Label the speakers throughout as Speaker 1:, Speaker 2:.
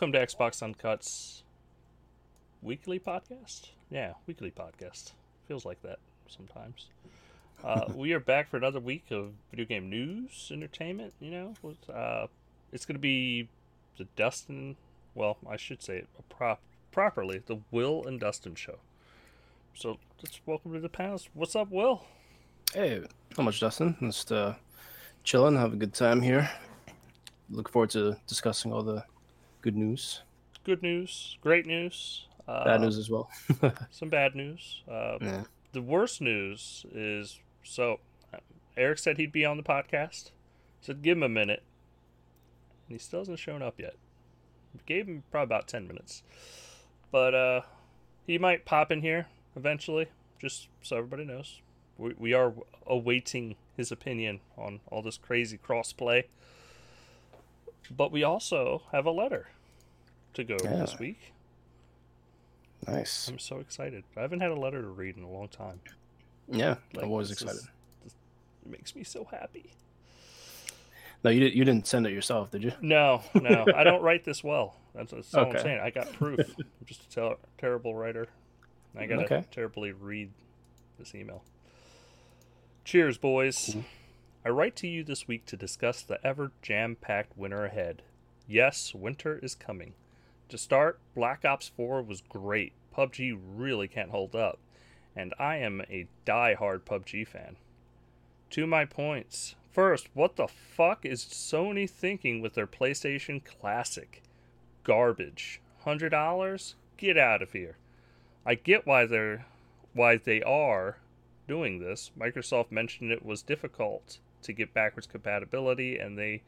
Speaker 1: Welcome to Xbox Uncut's weekly podcast. Yeah, weekly podcast. Feels like that sometimes. Uh, we are back for another week of video game news, entertainment. You know, with, uh, it's going to be the Dustin. Well, I should say it prop, properly. The Will and Dustin show. So let's welcome to the panel. What's up, Will?
Speaker 2: Hey, how much, Dustin? Just uh, chilling, have a good time here. Look forward to discussing all the good news.
Speaker 1: Good news, great news. Uh,
Speaker 2: Bad news as well.
Speaker 1: some bad news. Uh,
Speaker 2: yeah.
Speaker 1: The worst news is so Eric said he'd be on the podcast. Said give him a minute, and he still hasn't shown up yet. Gave him probably about ten minutes, but uh, he might pop in here eventually. Just so everybody knows, we we are awaiting his opinion on all this crazy crossplay. But we also have a letter to go
Speaker 2: Yeah.
Speaker 1: this week.
Speaker 2: Nice.
Speaker 1: I'm so excited. I haven't had a letter to read in a long time.
Speaker 2: Yeah,
Speaker 1: Like,
Speaker 2: I'm always excited.
Speaker 1: is- this makes me so happy.
Speaker 2: No, you didn't. You didn't send it yourself, did you?
Speaker 1: No, no, I don't write this well. That's, that's all I'm saying. I got proof. I'm just a ter- terrible writer. I gotta
Speaker 2: Okay.
Speaker 1: terribly read this email. Cheers, boys. Mm-hmm. I write to you this week to discuss the ever jam-packed winter ahead. Yes, winter is coming. To start, Black Ops 4 was great. PUBG really can't hold up, and I am a die-hard PUBG fan. To my points. First, what the fuck is Sony thinking with their PlayStation Classic? Garbage. Hundred dollars? Get out of here. I get why they're why they are doing this. Microsoft mentioned it was difficult to get backwards compatibility and they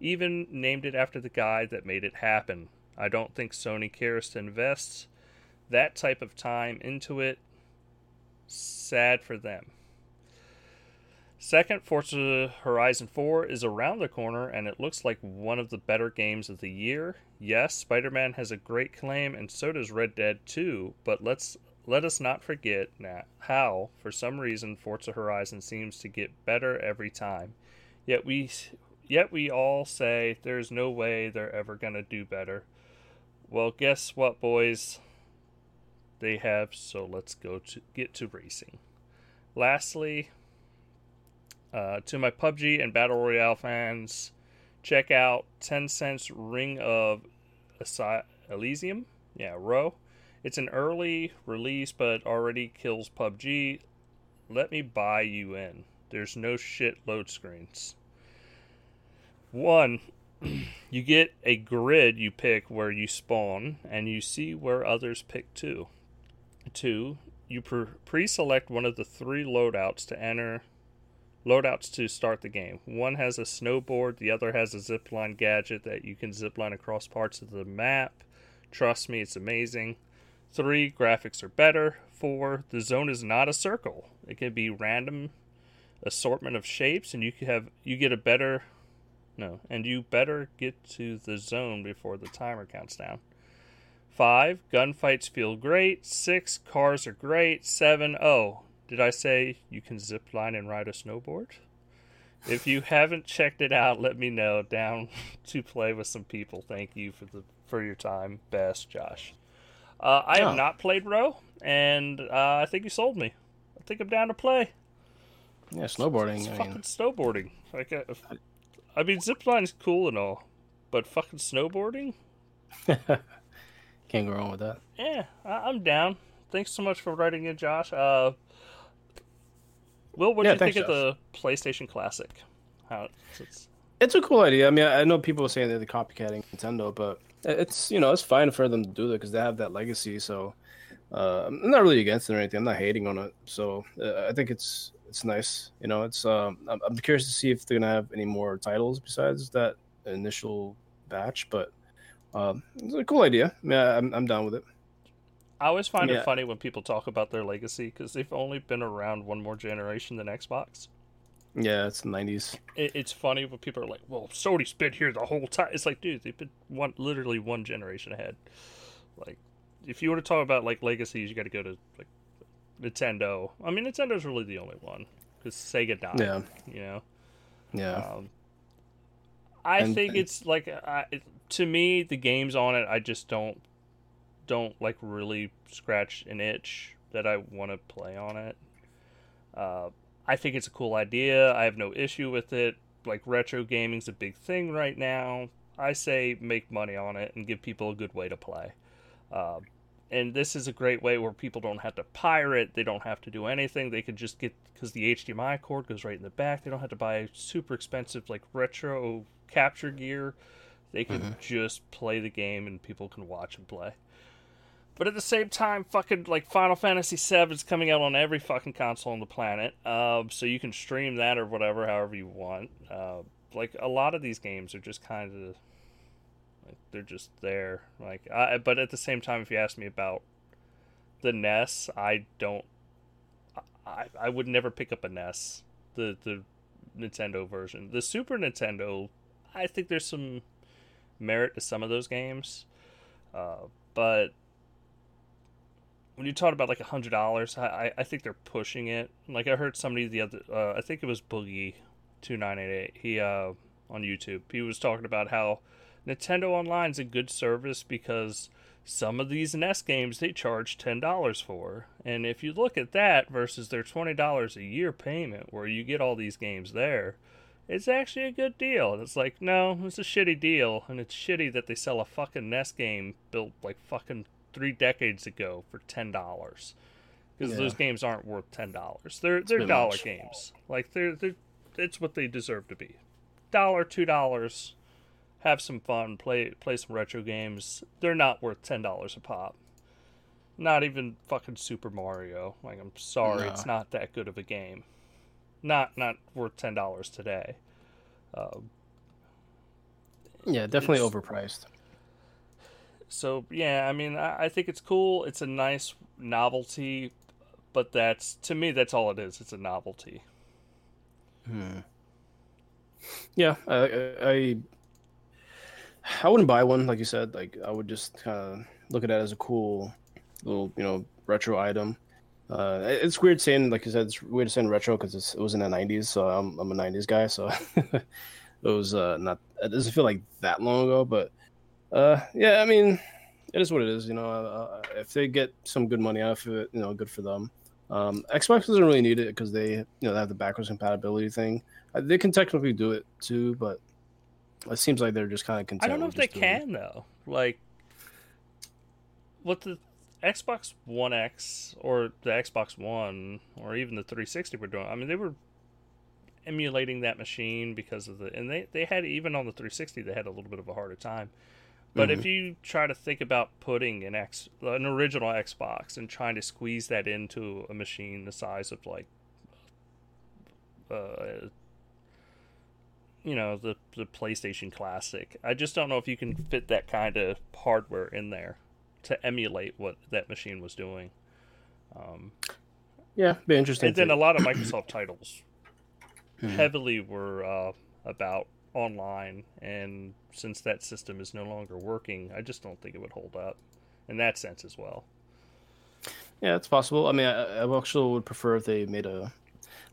Speaker 1: even named it after the guy that made it happen. I don't think Sony cares to invest that type of time into it. Sad for them. Second, Forza Horizon 4 is around the corner and it looks like one of the better games of the year. Yes, Spider-Man has a great claim and so does Red Dead 2, but let's let us not forget how for some reason Forza Horizon seems to get better every time. Yet we yet we all say there's no way they're ever going to do better. Well, guess what, boys? They have, so let's go to get to racing. Lastly, uh, to my PUBG and Battle Royale fans, check out Tencent's Ring of Elysium. Yeah, Row. It's an early release, but already kills PUBG. Let me buy you in. There's no shit load screens. One, you get a grid you pick where you spawn, and you see where others pick too. Two, you pre select one of the three loadouts to enter loadouts to start the game. One has a snowboard, the other has a zipline gadget that you can zipline across parts of the map. Trust me, it's amazing. Three, graphics are better. Four, the zone is not a circle. It can be random assortment of shapes and you have you get a better no, and you better get to the zone before the timer counts down. Five, gunfights feel great. Six, cars are great. Seven, oh, did I say you can zip line and ride a snowboard? If you haven't checked it out, let me know. Down to play with some people. Thank you for the for your time. Best, Josh. Uh, I
Speaker 2: Oh.
Speaker 1: have not played Row, and uh, I think you sold me. I think I'm down to play.
Speaker 2: Yeah, snowboarding.
Speaker 1: It's
Speaker 2: I
Speaker 1: fucking
Speaker 2: mean,
Speaker 1: snowboarding. Like, uh, if- I mean, zipline's cool and all, but fucking snowboarding?
Speaker 2: can't go wrong with that.
Speaker 1: Yeah, I- I'm down. Thanks so much for writing in, Josh. Uh, Will, what do
Speaker 2: Yeah,
Speaker 1: you think
Speaker 2: thanks,
Speaker 1: of the PlayStation Classic? How it's,
Speaker 2: It's a cool idea. I mean, I know people are saying they're the copycatting Nintendo, but it's you know it's fine for them to do that because they have that legacy. So uh, I'm not really against it or anything. I'm not hating on it. So uh, I think it's it's nice. You know, it's um, I'm, I'm curious to see if they're gonna have any more titles besides that initial batch. But um, it's a cool idea. Yeah, I'm I'm down with it.
Speaker 1: I always find it funny when people talk about their legacy because they've only been around one more generation than Xbox.
Speaker 2: Yeah, it's the 90s.
Speaker 1: It, it's funny when people are like, "Well, Sony's been here the whole time." It's like, dude, they've been one literally one generation ahead. Like, if you were to talk about like legacies, you got to go to like Nintendo. I mean, Nintendo's really the only one because Sega died.
Speaker 2: Yeah,
Speaker 1: You know,
Speaker 2: yeah.
Speaker 1: um, I
Speaker 2: And-
Speaker 1: think it's like I, to me the games on it. I just don't don't like really scratch an itch that I want to play on it. Uh, I think it's a cool idea. I have no issue with it. Like retro gaming's a big thing right now. I say make money on it and give people a good way to play. Uh, and this is a great way where people don't have to pirate. They don't have to do anything. They could just get because the HDMI cord goes right in the back. They don't have to buy super expensive like retro capture gear. They can
Speaker 2: Mhm.
Speaker 1: just play the game and people can watch and play. But at the same time, fucking like Final Fantasy VII is coming out on every fucking console on the planet, um, so you can stream that or whatever, however you want. Uh, like a lot of these games are just kind of like they're just there. Like, I, but at the same time, if you ask me about the NES, I don't. I I would never pick up a NES, the the Nintendo version. The Super Nintendo, I think there's some merit to some of those games, uh, but when you talk about like a hundred dollars, I, I- think they're pushing it. Like I heard somebody the other, uh, I think it was Boogie two nine eight eight. He uh on YouTube, he was talking about how Nintendo Online is a good service because some of these NES games they charge ten dollars for, and if you look at that versus their twenty dollars a year payment, where you get all these games there, it's actually a good deal. And it's like, no, it's a shitty deal, and it's shitty that they sell a fucking NES game built like fucking three decades ago for ten dollars, because
Speaker 2: Yeah.
Speaker 1: those games aren't worth ten dollars. They're they're dollar
Speaker 2: much.
Speaker 1: games. Like they're they're it's what they deserve to be. Dollar, two dollars. Have some fun. Play play some retro games. They're not worth ten dollars a pop. Not even fucking Super Mario. Like I'm sorry,
Speaker 2: No.
Speaker 1: it's not that good of a game. Not not worth ten dollars today. Um,
Speaker 2: Yeah, definitely overpriced.
Speaker 1: so yeah, I mean, I, I think it's cool. It's a nice novelty, but that's to me, that's all it is. It's a novelty.
Speaker 2: Hmm. Yeah, I, I I- wouldn't buy one like you said. Like I would just kind of look at it as a cool little you know retro item. Uh, it's weird saying like you said. It's weird saying retro because it was in the '90s. So I'm I'm a '90s guy. So it was uh, not. It doesn't feel like that long ago, but uh, yeah. I mean, it is what it is. You know, uh, if they get some good money out of it, you know, good for them. Um, Xbox doesn't really need it because they, you know, they have the backwards compatibility thing. Uh, They can technically do it too, but it seems like they're just kind of content.
Speaker 1: I don't know if they
Speaker 2: doing it.
Speaker 1: can though. Like, what the Xbox One X or the Xbox One or even the 360 were doing. I mean, they were emulating that machine because of the and they they had even on the 360 they had a little bit of a harder time. But if you try to think about putting an X an original Xbox and trying to squeeze that into a machine the size of like uh you know the the PlayStation Classic. I just don't know if you can fit that kind of hardware in there to emulate what that machine was doing. Um,
Speaker 2: Yeah, be interesting.
Speaker 1: and then a lot of Microsoft titles
Speaker 2: Mhm.
Speaker 1: heavily were uh, about online, and since that system is no longer working, I just don't think it would hold up in that sense as well.
Speaker 2: Yeah, it's possible. I mean, I, I actually would prefer if they made a.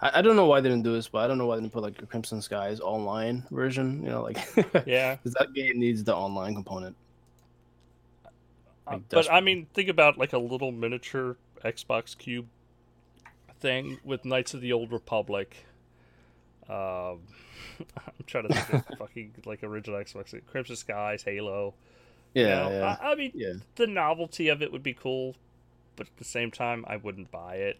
Speaker 2: I, I don't know why they didn't do this, but I don't know why they didn't put like a Crimson Skies online version. You know, like
Speaker 1: Yeah,
Speaker 2: because that game needs the online component.
Speaker 1: Uh, but I mean, think about like a little miniature Xbox Cube thing with Knights of the Old Republic. Um, I'm trying to think of fucking like original Xbox, Crimson Skies, Halo. you
Speaker 2: Yeah,
Speaker 1: know?
Speaker 2: yeah,
Speaker 1: I, I mean,
Speaker 2: yeah.
Speaker 1: the novelty of it would be cool, but at the same time, I wouldn't buy it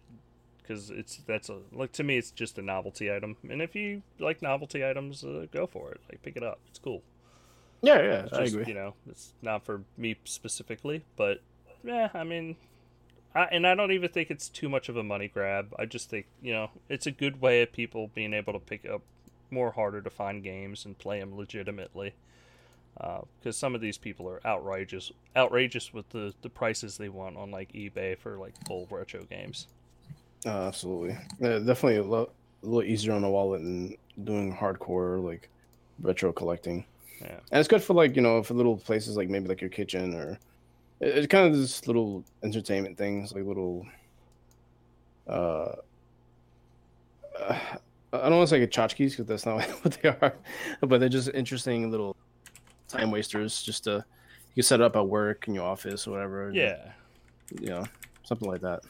Speaker 1: because it's that's a like to me, it's just a novelty item. And if you like novelty items, uh, go for it. Like pick it up. It's cool.
Speaker 2: Yeah, yeah,
Speaker 1: It's
Speaker 2: I
Speaker 1: just,
Speaker 2: agree.
Speaker 1: You know, it's not for me specifically, but yeah, I mean, I, and I don't even think it's too much of a money grab. I just think you know it's a good way of people being able to pick up more harder to find games and play them legitimately. Because some of these people are outrageous, outrageous with the, the prices they want on like eBay for like full retro games.
Speaker 2: Uh, absolutely. Definitely a, a little easier on the wallet than doing hardcore like retro collecting.
Speaker 1: Yeah.
Speaker 2: And it's good for like you know for little places like maybe like your kitchen or it- it's kind of just little entertainment things like little. Uh, uh, I don't want to say tchotchkes because that's not what they are, but they're just interesting little time wasters. Just to you can set it up at work in your office or whatever.
Speaker 1: Yeah.
Speaker 2: You know, something like that.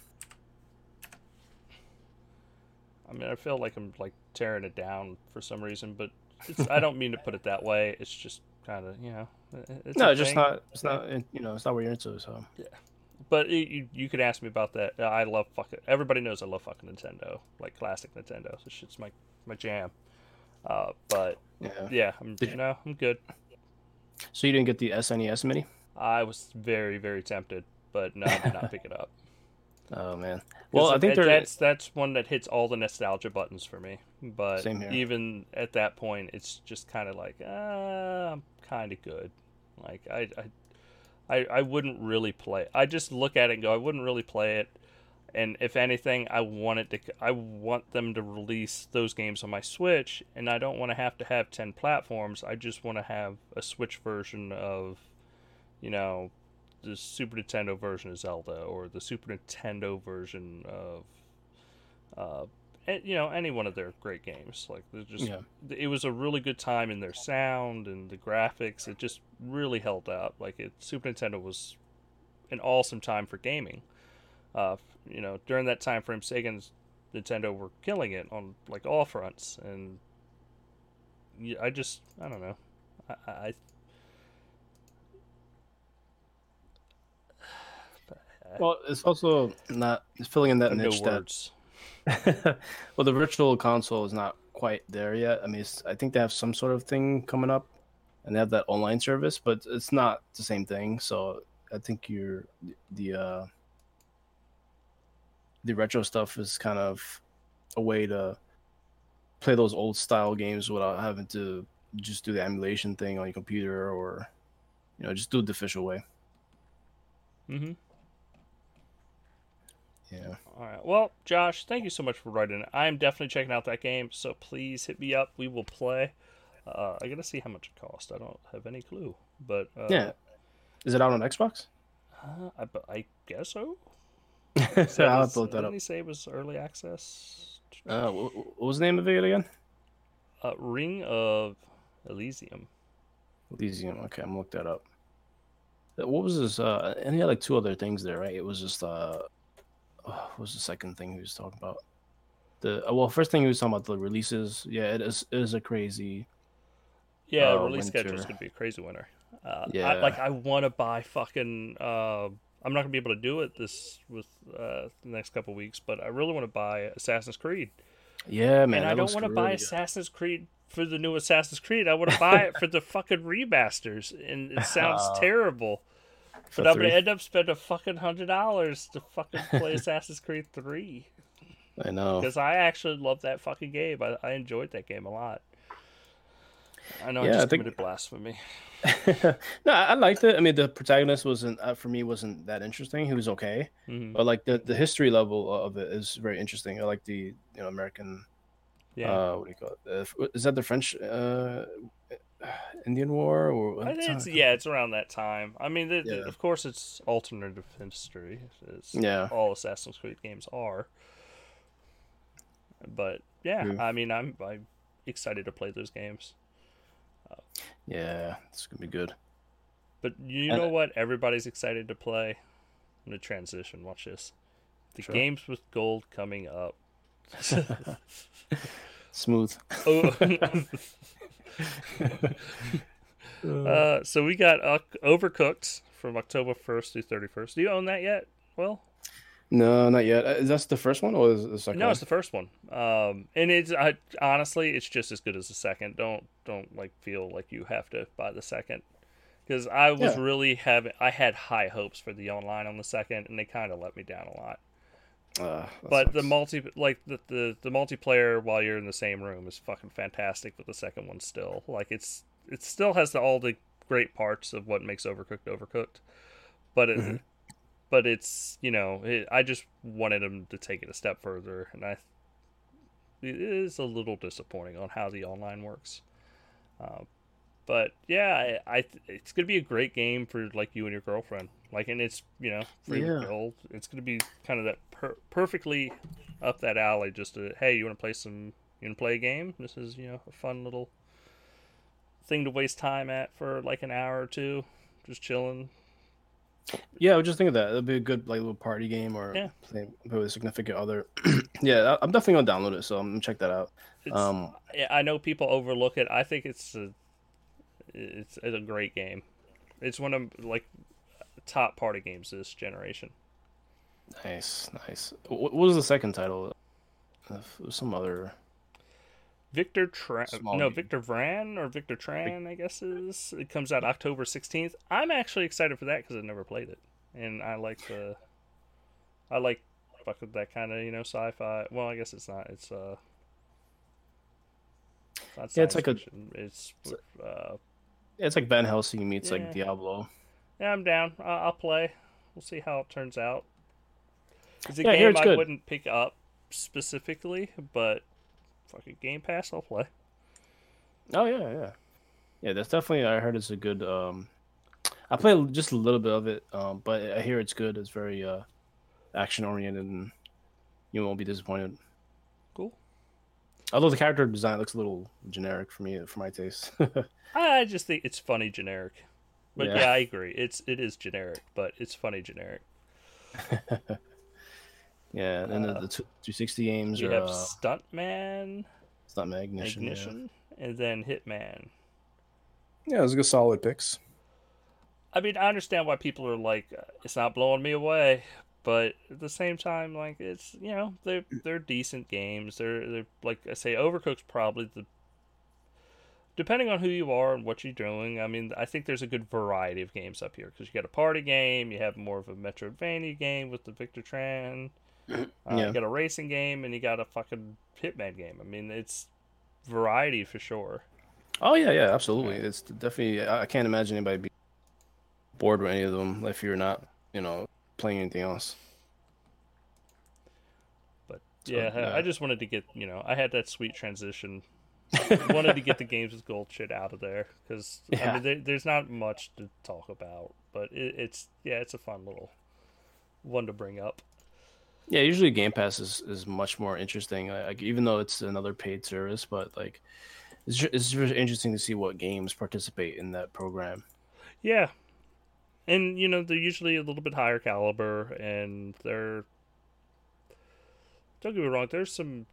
Speaker 1: I mean, I feel like I'm like tearing it down for some reason, but it's, I don't mean to put it that way. It's just kind of you know. It's
Speaker 2: no, it's just
Speaker 1: thing.
Speaker 2: not. It's not. You know, it's not what you're into. So yeah,
Speaker 1: But it, you, you could ask me about that. I love fucking. Everybody knows I love fucking Nintendo, like classic Nintendo. This shit's my my jam. Uh, but
Speaker 2: yeah.
Speaker 1: yeah, I'm,
Speaker 2: Did you-
Speaker 1: no, I'm good.
Speaker 2: So you didn't get the SNES Mini?
Speaker 1: I was very very tempted, but no, I did not pick it up.
Speaker 2: Oh man. Well, I think
Speaker 1: that's that's one that hits all the nostalgia buttons for me. But
Speaker 2: Same here.
Speaker 1: even at that point, it's just kind of like, uh, I'm kind of good. Like I, I, I, I wouldn't really play. I just look at it and go, I wouldn't really play it. And if anything, I want it to. I want them to release those games on my Switch, and I don't want to have to have ten platforms. I just want to have a Switch version of, you know, the Super Nintendo version of Zelda or the Super Nintendo version of, uh, you know, any one of their great games. Like there's just,
Speaker 2: Yeah.
Speaker 1: it was a really good time in their sound and the graphics. It just really held up. Like it, Super Nintendo was an awesome time for gaming. Uh, you know, during that time frame, Sega and Nintendo were killing it on like all fronts, and I just, I don't know, I, I
Speaker 2: Well, it's also not. It's filling in that
Speaker 1: no
Speaker 2: niche that well, the virtual console is not quite there yet. I mean, it's, I think they have some sort of thing coming up, and they have that online service, but it's not the same thing. So I think you're the uh, the retro stuff is kind of a way to play those old style games without having to just do the emulation thing on your computer or you know just do it the official way.
Speaker 1: Mm-hmm.
Speaker 2: Yeah.
Speaker 1: All right. Well, Josh, thank you so much for writing. I'm definitely checking out that game, so please hit me up. We will play. Uh, I gotta see how much it costs. I don't have any clue, but uh,
Speaker 2: Yeah. Is it out on Xbox?
Speaker 1: uh, I, I guess so.
Speaker 2: I'll have
Speaker 1: it's-
Speaker 2: look that up.
Speaker 1: he say it was early access?
Speaker 2: Uh, wh- wh- what was the name of it again?
Speaker 1: Uh, Ring of Elysium.
Speaker 2: Elysium. Okay, I'm gonna look that up. Uh, What was this? Uh, and he had like two other things there, right? It was just uh, oh, what was the second thing he was talking about? The uh, well, first thing he was talking about the releases. Yeah, it is it is a crazy.
Speaker 1: Yeah,
Speaker 2: Uh,
Speaker 1: release schedule is gonna be a crazy winter. Uh,
Speaker 2: Yeah.
Speaker 1: I, like I want to buy fucking. Uh, I'm not gonna be able to do it this with uh, the next couple weeks, but I really want to buy Assassin's Creed.
Speaker 2: Yeah, man.
Speaker 1: and I don't want to
Speaker 2: really
Speaker 1: buy
Speaker 2: good.
Speaker 1: Assassin's Creed for the new Assassin's Creed. I want to buy it for the fucking remasters, and it sounds terrible. But I'm gonna end up spending a fucking hundred dollars to fucking play Assassin's Creed Three
Speaker 2: I know.
Speaker 1: because I actually love that fucking game. I, I enjoyed that game a lot. I know I
Speaker 2: Yeah, I
Speaker 1: just
Speaker 2: think-
Speaker 1: committed blasphemy.
Speaker 2: no, I I liked it. I mean, the protagonist wasn't uh, for me wasn't that interesting. He was okay,
Speaker 1: Mhm.
Speaker 2: but like the the history level of it is very interesting. I like the you know American
Speaker 1: Yeah,
Speaker 2: uh what do you call it? Uh, is that the French uh Indian War or what
Speaker 1: I think it's yeah, it's around that time. I mean, the, the- of course, it's alternative history. It's
Speaker 2: Yeah.
Speaker 1: all Assassin's Creed games are. But yeah,
Speaker 2: True.
Speaker 1: I mean, I'm I'm excited to play those games.
Speaker 2: Yeah, it's gonna be good.
Speaker 1: But you
Speaker 2: And-
Speaker 1: know what? Everybody's excited to play. I'm gonna transition. Watch this. The
Speaker 2: Sure.
Speaker 1: games with gold coming up.
Speaker 2: Smooth.
Speaker 1: oh. uh, so we got uh, Overcooked from October 1st through 31st. Do you own that yet? Well,
Speaker 2: No, not yet. Uh, Is that the first one or is it the second?
Speaker 1: no,
Speaker 2: one?
Speaker 1: it's the first one. Um, and it's I, honestly, it's just as good as the second. Don't don't like feel like you have to buy the second because I was
Speaker 2: Yeah.
Speaker 1: really having I had high hopes for the online on the second, and they kind of let me down a lot.
Speaker 2: Uh,
Speaker 1: but the multi like the, the the multiplayer while you're in the same room is fucking fantastic but the second one still like it's it still has the, all the great parts of what makes overcooked overcooked. But it
Speaker 2: Mhm.
Speaker 1: but it's you know it, i just wanted them to take it a step further and i it is a little disappointing on how the online works. Uh, but yeah I, I it's gonna be a great game for like you and your girlfriend like and it's you know free
Speaker 2: Yeah.
Speaker 1: gold it's gonna be kind of that per- perfectly up that alley just to hey you want to play some You want to play a game. This is you know a fun little thing to waste time at for like an hour or two, just chilling.
Speaker 2: Yeah, I was just thinking that it'd be a good like little party game or
Speaker 1: Yeah.
Speaker 2: play with a significant other. yeah, I'm definitely gonna download it, so I'm gonna check that out.
Speaker 1: It's,
Speaker 2: Um,
Speaker 1: I know people overlook it. I think it's a, it's, it's a great game. It's one of like top party games this generation.
Speaker 2: Nice, nice. What, was the second title? Some other.
Speaker 1: Victor Tran, no
Speaker 2: game.
Speaker 1: Victor Vran or Victor Tran, I guess is. It comes out October sixteenth. I'm actually excited for that because I never played it, and I like the, I like fucking that kind of you know sci-fi. Well, I guess it's not. It's uh, it's
Speaker 2: Yeah, it's like a-
Speaker 1: It's uh,
Speaker 2: It's like Van Helsing meets
Speaker 1: Yeah.
Speaker 2: like Diablo.
Speaker 1: yeah, I'm down. I'll play. We'll see how it turns out. It's a
Speaker 2: Yeah,
Speaker 1: game
Speaker 2: it's
Speaker 1: I
Speaker 2: good.
Speaker 1: wouldn't pick up specifically, but fucking Game Pass, I'll play.
Speaker 2: Oh yeah, yeah, yeah. That's definitely. I heard it's a good. um I played just a little bit of it, um, but I hear it's good. It's very uh action oriented, and you won't be disappointed.
Speaker 1: Cool.
Speaker 2: Although the character design looks a little generic for me, for my taste.
Speaker 1: I just think it's funny generic. But
Speaker 2: Yeah.
Speaker 1: yeah. I agree. It's it is generic, but it's funny generic.
Speaker 2: yeah, and the,
Speaker 1: Uh,
Speaker 2: the two- 360 games
Speaker 1: You
Speaker 2: are.
Speaker 1: have
Speaker 2: Uh,
Speaker 1: Stuntman,
Speaker 2: it's not my ignition.
Speaker 1: Ignition, and then Hitman.
Speaker 3: Yeah, those are good solid picks.
Speaker 1: I mean, I understand why people are like, uh, it's not blowing me away, but at the same time, like it's you know they're they're decent games. They're they're like I say, Overcooked's probably the depending on who you are and what you're doing. I mean, I think there's a good variety of games up here because you got a party game, you have more of a Metroidvania game with the Victor Tran, uh,
Speaker 2: Yeah.
Speaker 1: you got a racing game, and you got a fucking Hitman game. I mean, it's variety for sure.
Speaker 2: Oh yeah, yeah, absolutely. It's definitely. I I can't imagine anybody be bored with any of them if you're not, you know, playing anything else.
Speaker 1: But
Speaker 2: So,
Speaker 1: yeah, I-
Speaker 2: yeah.
Speaker 1: I just wanted to get you know I had that sweet transition. wanted to get the games with gold shit out of there because I mean there, there's not much to talk about, but it, it's yeah it's a fun little one to bring up.
Speaker 2: Yeah, usually Game Pass is, is much more interesting. Like even though it's another paid service, but like it's ju- it's just interesting to see what games participate in that program.
Speaker 1: Yeah, and you know they're usually a little bit higher caliber, and they're don't get me wrong. There's some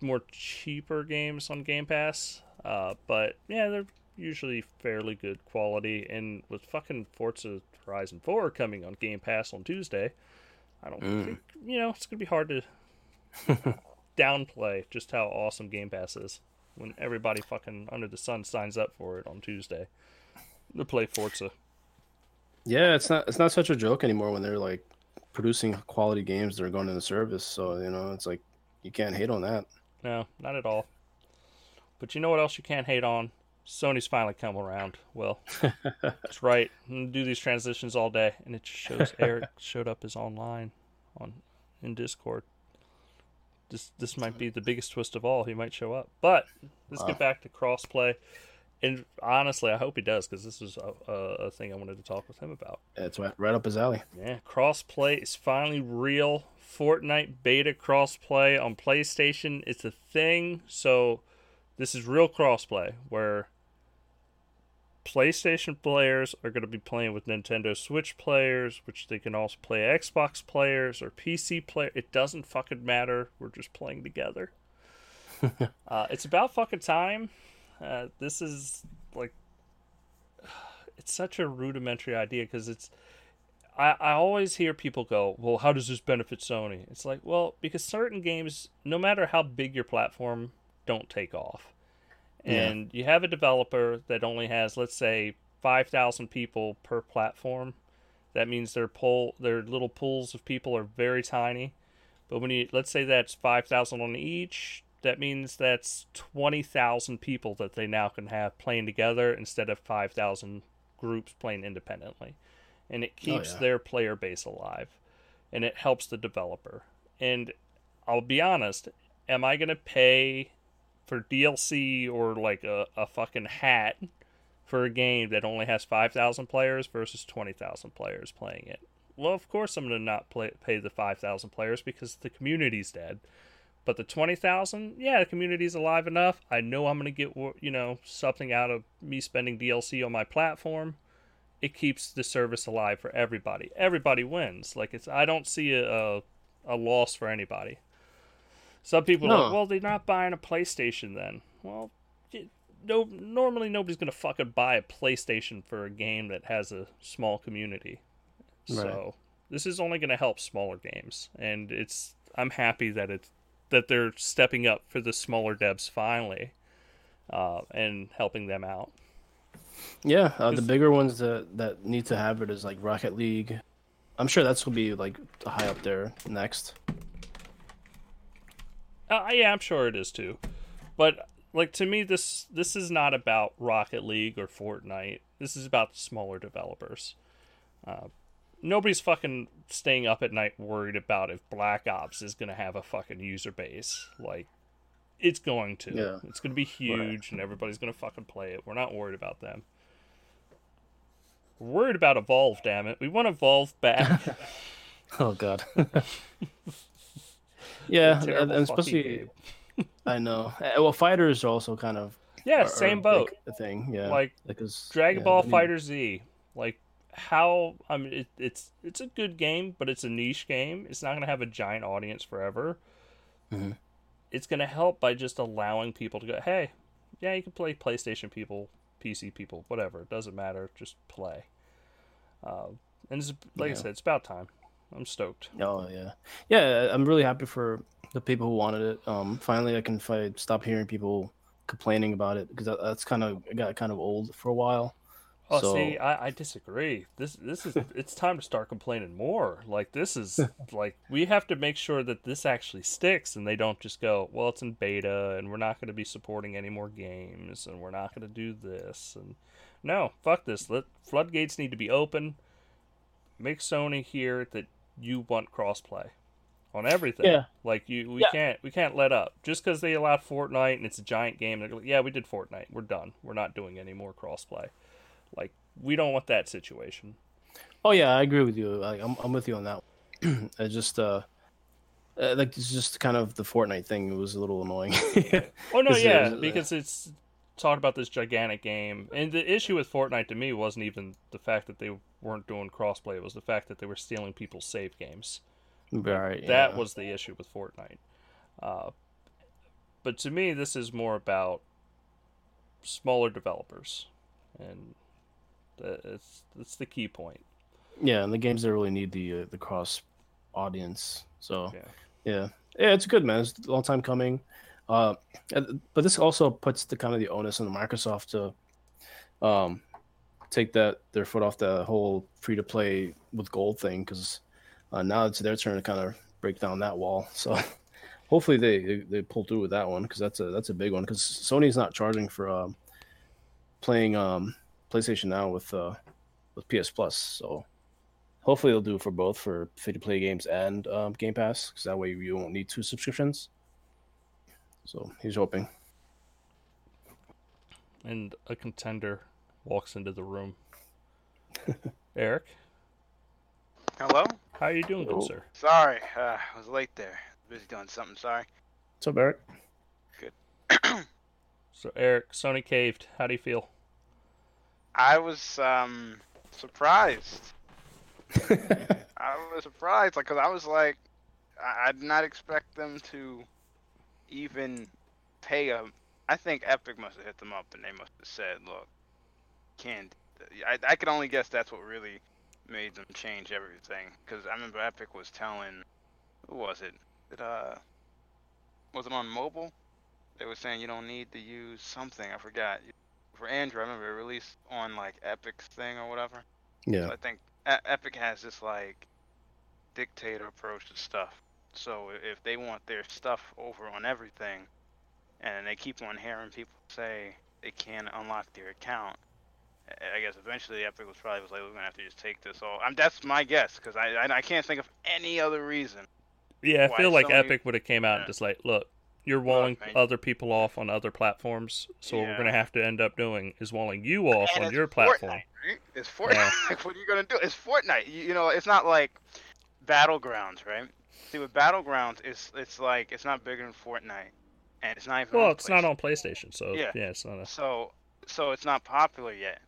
Speaker 1: more cheaper games on Game Pass, uh, but yeah, they're usually fairly good quality. And with fucking Forza Horizon Four coming on Game Pass on Tuesday, I don't
Speaker 2: Mm.
Speaker 1: think you know it's gonna be hard to downplay just how awesome Game Pass is when everybody fucking under the sun signs up for it on Tuesday to play Forza.
Speaker 2: Yeah, it's not it's not such a joke anymore when they're like producing quality games that are going into service. So you know, it's like you can't hate on that.
Speaker 1: No, not at all. But you know what else you can't hate on? Sony's finally come around. Well, that's right. Do these transitions all day, and it just shows Eric showed up as online on in Discord. This this might be the biggest twist of all. He might show up, but let's
Speaker 2: Wow.
Speaker 1: get back to crossplay. And honestly, I hope he does because this is a, a, thing I wanted to talk with him about.
Speaker 2: That's right, right up his alley.
Speaker 1: Yeah, crossplay is finally real. Fortnite beta crossplay on PlayStation. It's a thing. So this is real crossplay where PlayStation players are going to be playing with Nintendo Switch players, which they can also play Xbox players or PC player. It doesn't fucking matter. We're just playing together. uh, it's about fucking time. Uh, this is like it's such a rudimentary idea because it's I, I always hear people go, well, how does this benefit Sony? It's like, well, because certain games, no matter how big your platform, don't take off.
Speaker 2: Yeah.
Speaker 1: And you have a developer that only has, let's say, 5,000 people per platform. That means their pool, their little pools of people are very tiny. But when you, let's say that's 5,000 on each, that means that's 20,000 people that they now can have playing together instead of 5,000 groups playing independently. And it oh, keeps
Speaker 2: yeah.
Speaker 1: their player base alive and it helps the developer. And i'll be honest am i going to pay for dlc or like a, a fucking hat for a game that only has 5000 players versus 20000 players playing it? Well of course i'm going to not play, pay the 5000 players because the community's dead But the 20,000, yeah, the community's alive enough. I know I'm going to get, you know, something out of me spending DLC on my platform. It keeps the service alive for everybody. Everybody wins. Like it's I don't see a a, a loss for anybody. Some people
Speaker 2: No.
Speaker 1: are like, well, they're not buying a PlayStation then. Well, no, normally nobody's gonna fucking buy a PlayStation for a game that has a small community. So this is only gonna help smaller games, and it's I'm happy that it's that they're stepping up for the smaller devs finally, uh, and helping them out.
Speaker 2: Yeah, uh, the bigger ones that that need to have it is like Rocket League. I'm sure that's will be like high up there next.
Speaker 1: Uh, yeah, I'm sure it is too. But like to me, this this is not about Rocket League or Fortnite. This is about the smaller developers. Uh, nobody's fucking staying up at night worried about if Black Ops is gonna have a fucking user base. Like, it's going to.
Speaker 2: Yeah.
Speaker 1: It's gonna be huge, and everybody's gonna fucking play it. We're not worried about them. We're worried about Evolve. Damn it, we want Evolve back.
Speaker 2: Oh God. yeah, and, and especially. I know. Uh, Well, fighters are also kind of
Speaker 1: yeah,
Speaker 2: are- are
Speaker 1: same
Speaker 2: a
Speaker 1: boat.
Speaker 2: big thing. Yeah,
Speaker 1: Like,
Speaker 2: because
Speaker 1: Dragon
Speaker 2: yeah,
Speaker 1: Ball
Speaker 2: I mean,
Speaker 1: Fighter Z, like how I mean, it, it's it's a good game, but it's a niche game. It's not gonna have a giant audience forever.
Speaker 2: Mhm.
Speaker 1: It's gonna help by just allowing people to go, hey, yeah, you can play PlayStation people, PC people, whatever. It doesn't matter. Just play. Uh, and it's, like
Speaker 2: Yeah.
Speaker 1: I said, it's about time. I'm stoked.
Speaker 2: Oh yeah, yeah. I'm really happy for the people who wanted it. Um, finally, I can fi- stop hearing people complaining about it because that, that's kind of got kind of old for a while.
Speaker 1: Oh,
Speaker 2: So-
Speaker 1: see, I, I disagree. This this is it's time to start complaining more. Like this is like we have to make sure that this actually sticks, and they don't just go, well, it's in beta, and we're not going to be supporting any more games, and we're not going to do this, and no, fuck this. Let floodgates need to be open. Make Sony hear that you want crossplay on everything.
Speaker 2: Yeah.
Speaker 1: Like you, we
Speaker 2: Yeah.
Speaker 1: can't we can't let up just because they allowed Fortnite and it's a giant game. They're like, yeah, we did Fortnite. We're done. We're not doing any more crossplay. Like we don't want that situation.
Speaker 2: Oh yeah, I agree with you. Like, I'm I'm with you on that. one. I just uh, uh, like it's just kind of the Fortnite thing. It was a little annoying.
Speaker 1: Oh no, yeah,
Speaker 2: there's, uh,
Speaker 1: because it's talking about this gigantic game, and the issue with Fortnite to me wasn't even the fact that they weren't doing crossplay. It was the fact that they were stealing people's save games.
Speaker 2: right.
Speaker 1: That
Speaker 2: yeah.
Speaker 1: was the issue with Fortnite. Uh, but to me, this is more about smaller developers, and it's it's the key point.
Speaker 2: yeah, and the games that really need the uh, the cross audience. So
Speaker 1: Yeah.
Speaker 2: yeah, yeah, it's good, man. It's a long time coming. Uh, but this also puts the kind of the onus on the Microsoft to um take that their foot off the whole free to play with gold thing because uh, now it's their turn to kind of break down that wall. So hopefully they they, they pull through with that one because that's a that's a big one because Sony's not charging for um, playing um, PlayStation Now with uh, with PS Plus. So hopefully they'll do it for both for free to play games and um, Game Pass because that way you won't need two subscriptions. So he's hoping.
Speaker 1: And a contender walks into the room. Eric,
Speaker 4: Hello?
Speaker 1: how are you doing, good sir?
Speaker 4: Sorry, uh, I was late there. Busy doing something, sorry.
Speaker 2: What's up, Eric? Good.
Speaker 1: so Eric, Sony caved. How do you feel?
Speaker 4: I was um surprised. I was surprised, like, cause I was like, I, I did not expect them to even pay a. I think Epic must have hit them up and they must have said, "Look, can't." I I could only guess that's what really made them change everything. Cause I remember Epic was telling, who was it? Did uh, was it on mobile? They were saying you don't need to use something. I forgot. For Android, I remember it released on like Epic's thing or whatever.
Speaker 2: Yeah.
Speaker 4: So I think Epic has this like dictator approach to stuff. So if they want their stuff over on everything, and they keep on hearing people say they can't unlock their account, I- I guess eventually Epic was probably was like, we're gonna have to just take this all. I'm that's my guess because I, I I can't think of any other reason.
Speaker 1: Yeah, I feel like
Speaker 4: Sony-
Speaker 1: Epic would have came out and just like, look, you're walling other people off on other platforms, so what we're gonna have to end up doing is walling you off
Speaker 4: And
Speaker 1: on your platform.
Speaker 4: Fortnite, right? It's Fortnite.
Speaker 1: Yeah.
Speaker 4: What are you gonna do? It's Fortnite. You, you know, it's not like Battlegrounds, right? See, with Battlegrounds, it's it's like it's not bigger than Fortnite, and it's not even.
Speaker 1: Well,
Speaker 4: on
Speaker 1: it's not on PlayStation, so yeah,
Speaker 4: Yeah.
Speaker 1: it's not a.
Speaker 4: So, so it's not popular yet.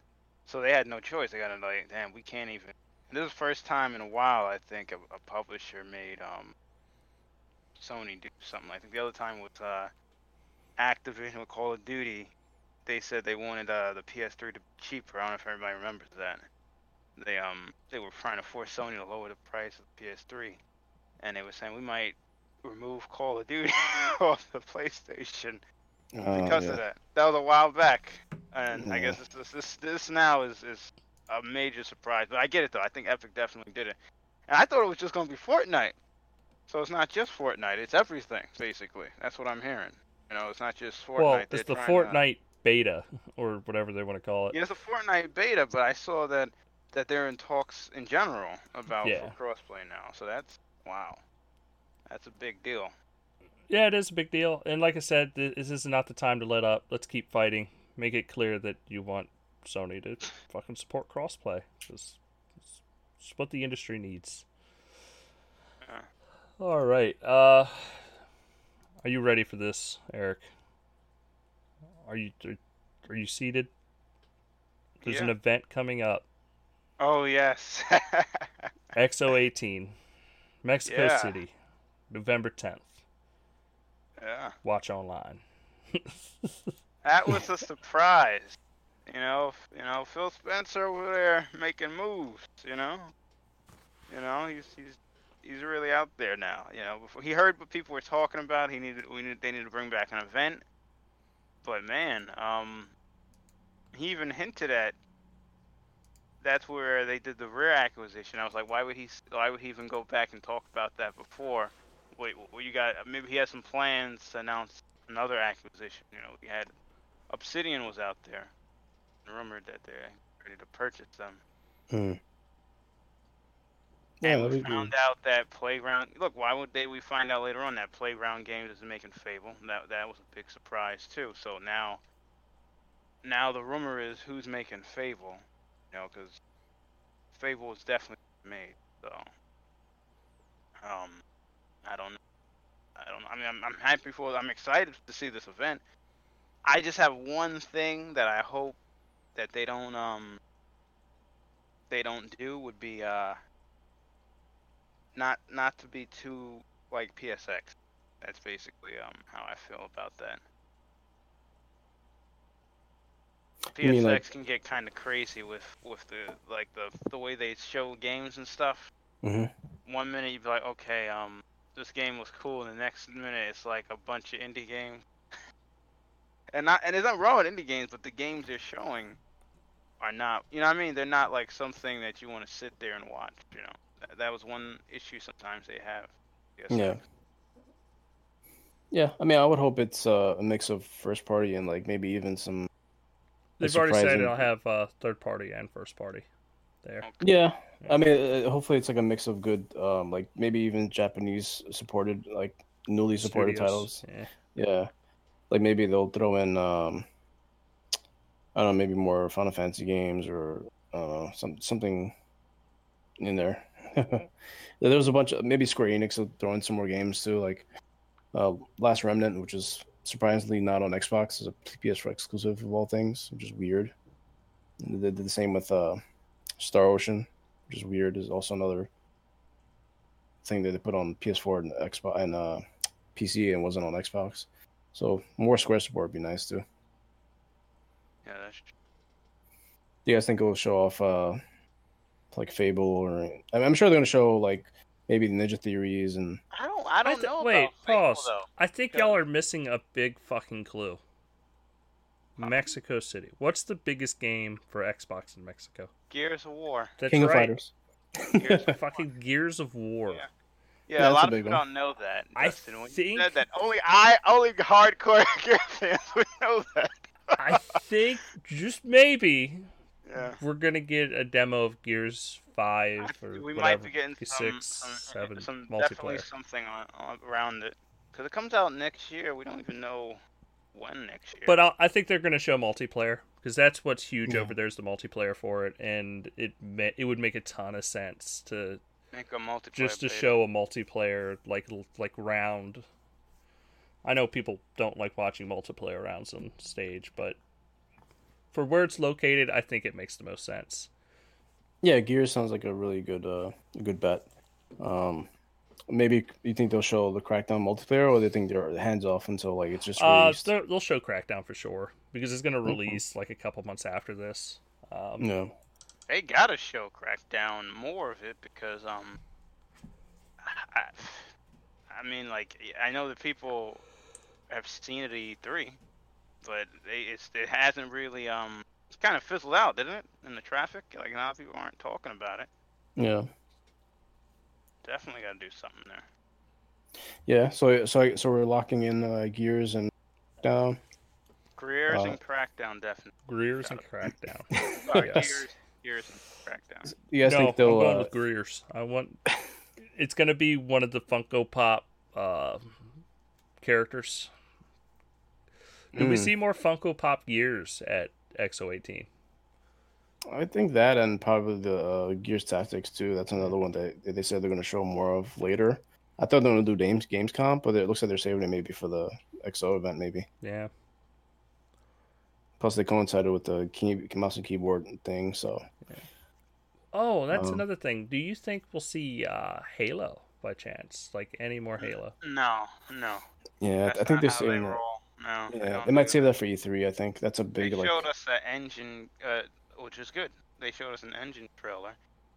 Speaker 4: So they had no choice. They gotta like, damn, we can't even. This is the first time in a while I think a, a publisher made um Sony do something. I think the other time was uh Activision with Call of Duty. They said they wanted uh, the PS3 to be cheaper. I don't know if everybody remembers that. They um they were trying to force Sony to lower the price of the PS3, and they were saying we might remove Call of Duty off the PlayStation
Speaker 2: Oh,
Speaker 4: because
Speaker 2: yeah.
Speaker 4: of that. That was a while back, and I guess this, this this this now is is a major surprise. But I get it though. I think Epic definitely did it, and I thought it was just gonna be Fortnite. So it's not just Fortnite; it's everything basically. That's what I'm hearing. You know, it's not just Fortnite.
Speaker 1: well,
Speaker 4: They're
Speaker 1: it's the
Speaker 4: trying to-
Speaker 1: Fortnite beta or whatever they want to call it.
Speaker 4: Yeah, it's a Fortnite beta, but I saw that that they're in talks in general about
Speaker 1: Yeah.
Speaker 4: crossplay now. So that's wow, that's a big deal.
Speaker 1: Yeah, it is a big deal. And like I said, this is not the time to let up. Let's keep fighting. Make it clear that you want Sony to fucking support crossplay. Because it's what the industry needs.
Speaker 4: Yeah.
Speaker 1: All right. Uh, are you ready for this, Eric? Are you are you seated? There's an event coming up.
Speaker 4: Oh yes.
Speaker 1: X018, Mexico
Speaker 4: Yeah.
Speaker 1: City, November 10th.
Speaker 4: yeah.
Speaker 1: Watch online.
Speaker 4: That was a surprise. You know, you know, Phil Spencer over there making moves. You know, you know, he's he's he's really out there now. You know, before he heard what people were talking about, he needed we needed they needed to bring back an event. But man, um, he even hinted at that's where they did the Rare acquisition. I was like, why would he? Why would he even go back and talk about that before? Wait, well, you got maybe he had some plans to announce another acquisition. You know, we had Obsidian was out there, rumored that they're ready to purchase them.
Speaker 2: Hmm. Yeah,
Speaker 4: and we
Speaker 2: be good.
Speaker 4: found out that Playground. Look, why would they? We find out later on that Playground Games is making Fable. That that was a big surprise too. So now, now the rumor is who's making Fable. You know, because Fable was definitely made. So, um, I don't know. I don't. know. I mean, I'm, I'm happy for. I'm excited to see this event. I just have one thing that I hope that they don't um they don't do would be uh not not to be too like PSX. That's basically um how I feel about that.
Speaker 2: You mean,
Speaker 4: PSX
Speaker 2: like-
Speaker 4: can get kind of crazy with with the like the the way they show games and stuff.
Speaker 2: Mhm.
Speaker 4: One minute you'd be like, okay, um, this game was cool, and the next minute it's like a bunch of indie games. and not and there's nothing wrong with indie games, but the games they're showing are not. You know what I mean? They're not like something that you want to sit there and watch. You know, that, that was one issue sometimes they have. PSX.
Speaker 2: Yeah. Yeah, I mean, I would hope it's uh, a mix of first party and like maybe even some.
Speaker 1: They've already said
Speaker 2: surprising-
Speaker 1: it'll have uh, third party and first party there.
Speaker 2: Yeah, I mean, uh, hopefully it's like a mix of good, um, like maybe even Japanese supported, like newly supported
Speaker 1: Studios.
Speaker 2: titles.
Speaker 1: Yeah.
Speaker 2: Yeah, like maybe they'll throw in, um, I don't know, maybe more Final Fantasy games or uh, some something in there. there was a bunch of maybe Square Enix will throw in some more games too, like uh, Last Remnant, which is surprisingly not on Xbox, is a PS4 exclusive of all things, which is weird. And they did the same with uh, Star Ocean, which is weird. Is also another thing that they put on PS4 and Xbox and uh, PC and wasn't on Xbox. So more Square support would be nice too.
Speaker 4: Yeah, that's.
Speaker 2: Do you guys think it will show off uh, like Fable or I mean, I'm sure they're gonna show like maybe the Ninja Theories and
Speaker 4: I don't. I don't
Speaker 1: thi-
Speaker 4: know.
Speaker 1: Wait,
Speaker 4: about Fable,
Speaker 1: pause.
Speaker 4: though.
Speaker 1: I think y'all are missing a big fucking clue. Mexico City. What's the biggest game for Xbox in Mexico?
Speaker 4: Gears of War.
Speaker 1: That's
Speaker 2: King of. Fighters.
Speaker 4: Gears of
Speaker 1: fucking Gears of War.
Speaker 4: Yeah.
Speaker 2: Yeah,
Speaker 4: Yeah, a lot
Speaker 2: a
Speaker 4: of people
Speaker 2: one.
Speaker 4: don't know that.
Speaker 1: I
Speaker 4: Dustin. When you
Speaker 1: think-
Speaker 4: said that only I, only hardcore Gears fans would know that.
Speaker 1: I think just maybe
Speaker 4: yeah.
Speaker 1: we're gonna get a demo of Gears Five or
Speaker 4: we
Speaker 1: whatever.
Speaker 4: might be getting uh,
Speaker 1: Six,
Speaker 4: some, some,
Speaker 1: seven
Speaker 4: some definitely something on, on around it because it comes out next year. We don't even know when next year.
Speaker 1: But i I think they're going to show multiplayer because that's what's huge
Speaker 2: Yeah.
Speaker 1: over mm-hmm. there is the multiplayer for it, and it ma- it would make a ton of sense to
Speaker 4: Make a multiplayer.
Speaker 1: just to
Speaker 4: beta.
Speaker 1: show a multiplayer like like round. I know people don't like watching multiplayer rounds on stage, but for where it's located, I think it makes the most sense.
Speaker 2: Yeah, Gears sounds like a really good uh good bet. Um, Maybe you think they'll show the Crackdown multiplayer, or they think they're hands off until like it's just
Speaker 1: Uh,
Speaker 2: released?
Speaker 1: they'll they'll show Crackdown for sure because it's going to release like a couple months after this. Um,
Speaker 2: no.
Speaker 4: They gotta show Crackdown more of it because um, I, I mean like I know that people have seen it at E3, but they, it's it hasn't really um it's kind of fizzled out, didn't it? In the traffic, like a lot of people aren't talking about it.
Speaker 2: Yeah.
Speaker 4: Definitely gotta do something there.
Speaker 2: Yeah. So so so we're locking in uh, Gears and down.
Speaker 4: Greers
Speaker 2: Uh,
Speaker 4: and Crackdown definitely.
Speaker 1: Greer's and Crackdown.
Speaker 4: Uh,
Speaker 2: Yes.
Speaker 4: Gears, Gears and Crackdown.
Speaker 2: You guys
Speaker 1: no,
Speaker 2: think
Speaker 1: I'm
Speaker 2: they'll?
Speaker 1: going
Speaker 2: Uh,
Speaker 1: with Greer's. I want. It's going to be one of the Funko Pop uh, characters. Do we
Speaker 2: Hmm.
Speaker 1: see more Funko Pop gears at X018?
Speaker 2: I think that and probably the uh, Gears Tactics too. That's another one that they said they're going to show more of later. I thought they were going to do games Gamescom, but it looks like they're saving it maybe for the XO event, maybe.
Speaker 1: Yeah.
Speaker 2: Plus, they coincided with the key, mouse and keyboard thing, so
Speaker 1: Oh, that's
Speaker 2: Um,
Speaker 1: another thing. Do you think we'll see uh, Halo by chance? Like any more Halo?
Speaker 4: No, no.
Speaker 2: yeah,
Speaker 4: That's
Speaker 2: I think
Speaker 4: not
Speaker 2: they're
Speaker 4: how they roll. No.
Speaker 2: Yeah, they might save that for E3. I think that's a big like.
Speaker 4: They showed us the engine, uh, which is good. They showed us an engine trailer,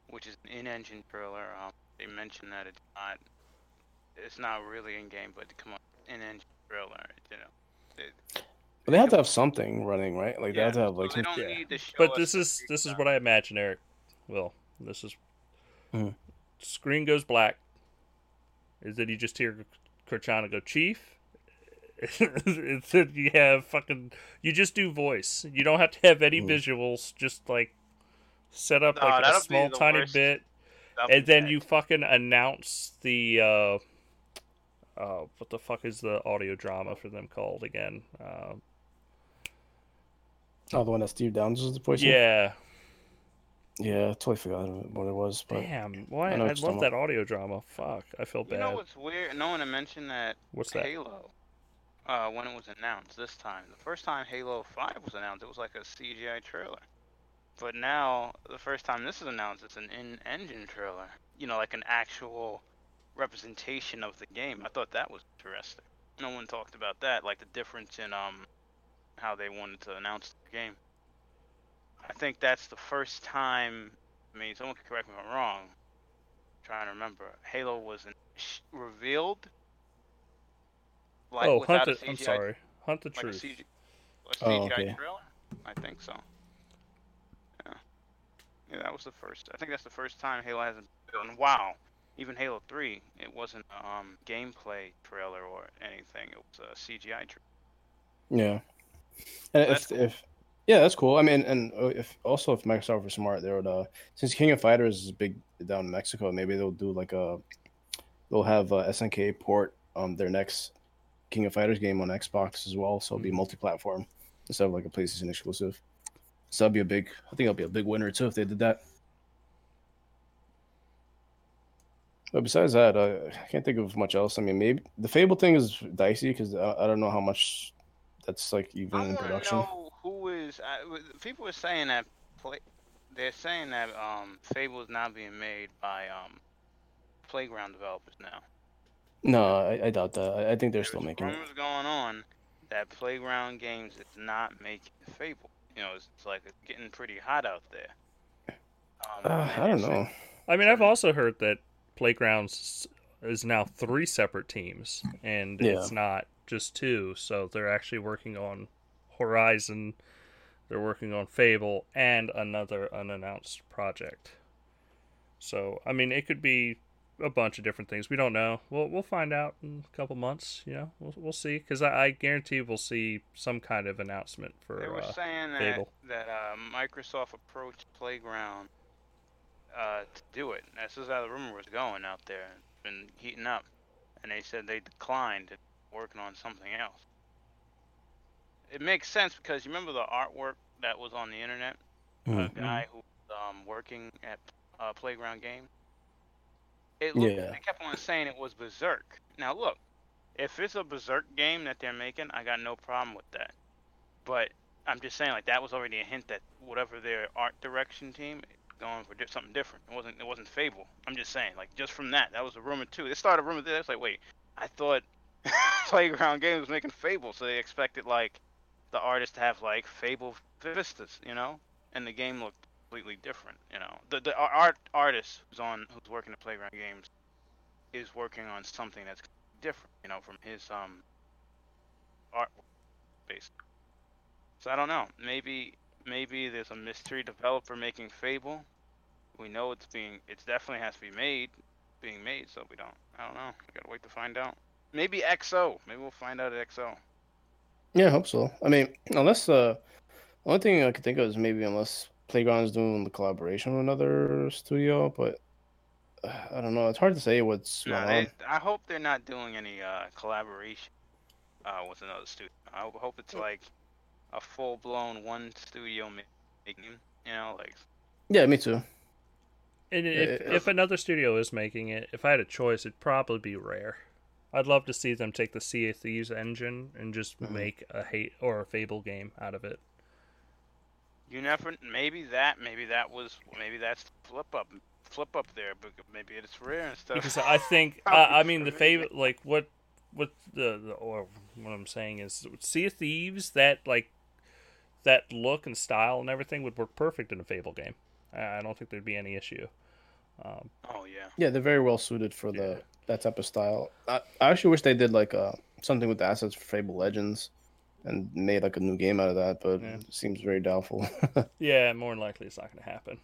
Speaker 4: which is an in-engine trailer. Um, they mentioned that it's not, it's not really in-game, but come on, in-engine trailer. You know. It,
Speaker 2: But they have to have something running, right? Like they have to have
Speaker 4: so
Speaker 2: like.
Speaker 4: they don't
Speaker 1: Yeah.
Speaker 4: need to show
Speaker 1: But this is
Speaker 4: big
Speaker 1: this is what I imagine, Eric. Will this is
Speaker 2: Mhm.
Speaker 1: screen goes black. Is that you just hear Cortana go, Chief? it's that you have fucking you just do voice. You don't have to have any
Speaker 2: Mm.
Speaker 1: visuals. Just like set up
Speaker 4: No,
Speaker 1: like a
Speaker 4: that'll be
Speaker 1: small
Speaker 4: the
Speaker 1: tiny
Speaker 4: worst.
Speaker 1: bit,
Speaker 4: That'll be
Speaker 1: and then
Speaker 4: bad.
Speaker 1: you fucking announce the uh, uh, what the fuck is the audio drama for them called again? Uh,
Speaker 2: Oh, the one that Steve Downes was the voice. of?
Speaker 1: yeah,
Speaker 2: Yeah, I totally forgot what it was. But
Speaker 1: damn, why?
Speaker 2: I
Speaker 1: I,
Speaker 2: what you're
Speaker 1: love
Speaker 2: talking
Speaker 1: that audio drama. Fuck, I feel bad.
Speaker 4: You
Speaker 1: bad.
Speaker 4: know what's weird? No one mentioned that
Speaker 1: What's that?
Speaker 4: Halo, uh, when it was announced this time. The first time Halo 5 was announced, it was like a CGI trailer. But now, the first time this is announced, it's an in-engine trailer. You know, like an actual representation of the game. I thought that was interesting. No one talked about that, like the difference in um how they wanted to announce the game. I think that's the first time. I mean, someone can correct me if I'm wrong. trying to remember. Halo was in, sh- revealed. Like
Speaker 1: oh,
Speaker 4: without
Speaker 1: hunt
Speaker 4: a
Speaker 1: the, I'm sorry. Hunt the
Speaker 4: like a
Speaker 1: truth.
Speaker 4: CG, a
Speaker 2: Oh, okay.
Speaker 4: trailer? I think so. Yeah. Yeah, that was the first. I think that's the first time Halo hasn't. And wow, even Halo 3, it wasn't a um, gameplay trailer or anything. It was a CGI trailer.
Speaker 2: yeah, and
Speaker 4: That's
Speaker 2: if
Speaker 4: cool.
Speaker 2: if yeah, that's cool. I mean, and uh, if also if Microsoft were smart, they would uh since King of Fighters is big down in Mexico, maybe they'll do like a they'll have uh, SNK port um their next King of Fighters game on Xbox as well, so it'll be multi-platform instead of like a PlayStation exclusive. So that'd be a big. I think that'll be a big winner too if they did that. But besides that, uh, I can't think of much else. I mean, maybe the Fable thing is dicey because I, I don't know how much that's like even
Speaker 4: I
Speaker 2: in production.
Speaker 4: know who is. Uh, people are saying that play. They're saying that um, Fable is now being made by um, Playground developers now.
Speaker 2: No, I, I doubt that. I, I think they're still
Speaker 4: There's
Speaker 2: making it.
Speaker 4: rumors going on that Playground Games is not making Fable. You know, it's, it's like it's getting pretty hot out there. Um,
Speaker 2: Uh,
Speaker 4: and
Speaker 2: I don't know.
Speaker 1: I mean, I've also heard that Playgrounds is now three separate teams, and
Speaker 2: Yeah.
Speaker 1: it's not just two. So they're actually working on Horizon, they're working on Fable, and another unannounced project. So, I mean, it could be a bunch of different things. We don't know. We'll we'll find out in a couple months. You know, we'll we'll see. Because I, I guarantee we'll see some kind of announcement for.
Speaker 4: They
Speaker 1: for
Speaker 4: were
Speaker 1: uh,
Speaker 4: saying that
Speaker 1: Fable.
Speaker 4: that uh, Microsoft approached Playground uh, to do it. This is how the rumor was going out there. It's been heating up, and they said they declined and working on something else. It makes sense because you remember the artwork that was on the internet.
Speaker 2: Mhm.
Speaker 4: A guy who was um, working at uh, Playground Game. It looked,
Speaker 2: Yeah.
Speaker 4: they kept on saying it was Berserk. Now look, if it's a Berserk game that they're making, I got no problem with that. But I'm just saying, like that was already a hint that whatever their art direction team going for di- something different. It wasn't. It wasn't Fable. I'm just saying, like just from that, that was a rumor too. They started a rumor there. It's like, wait, I thought Playground Games was making Fable, so they expected like the artist to have like Fable vistas, you know, and the game looked completely different. You know, the the art artist who's on who's working the Playground Games is working on something that's different, you know, from his um art base. So I don't know. Maybe maybe there's a mystery developer making Fable. We know it's being it's definitely has to be made being made, so we don't I don't know. We gotta wait to find out. Maybe XO. Maybe we'll find out at XO.
Speaker 2: Yeah, I hope so. I mean, unless uh, only thing I could think of is maybe unless Playground's doing the collaboration with another studio, but uh, I don't know. It's hard to say what's
Speaker 4: No,
Speaker 2: going
Speaker 4: they,
Speaker 2: on.
Speaker 4: I hope they're not doing any uh, collaboration uh, with another studio. I hope, hope it's like a full blown one studio making. You know, like
Speaker 2: Yeah, me too.
Speaker 1: And if, if another studio is making it, if I had a choice, it'd probably be Rare. I'd love to see them take the Sea of Thieves engine and just
Speaker 2: Mhm.
Speaker 1: make a hate or a Fable game out of it.
Speaker 4: You never. Maybe that. Maybe that was. Maybe that's flip up. Flip up there, but maybe it's rare and stuff.
Speaker 1: Because I think, I, I mean, the
Speaker 4: for me.
Speaker 1: Fable, like what, what the, the or what I'm saying is, Sea of Thieves, that like, that look and style and everything would work perfect in a Fable game. I I don't think there'd be any issue. Um,
Speaker 4: oh yeah.
Speaker 2: Yeah, they're very well suited for the
Speaker 1: Yeah.
Speaker 2: that type of style. I, I actually wish they did like uh something with the assets for Fable Legends and made like a new game out of that, but
Speaker 1: Yeah.
Speaker 2: it seems very doubtful.
Speaker 1: Yeah, more than likely it's not going to happen.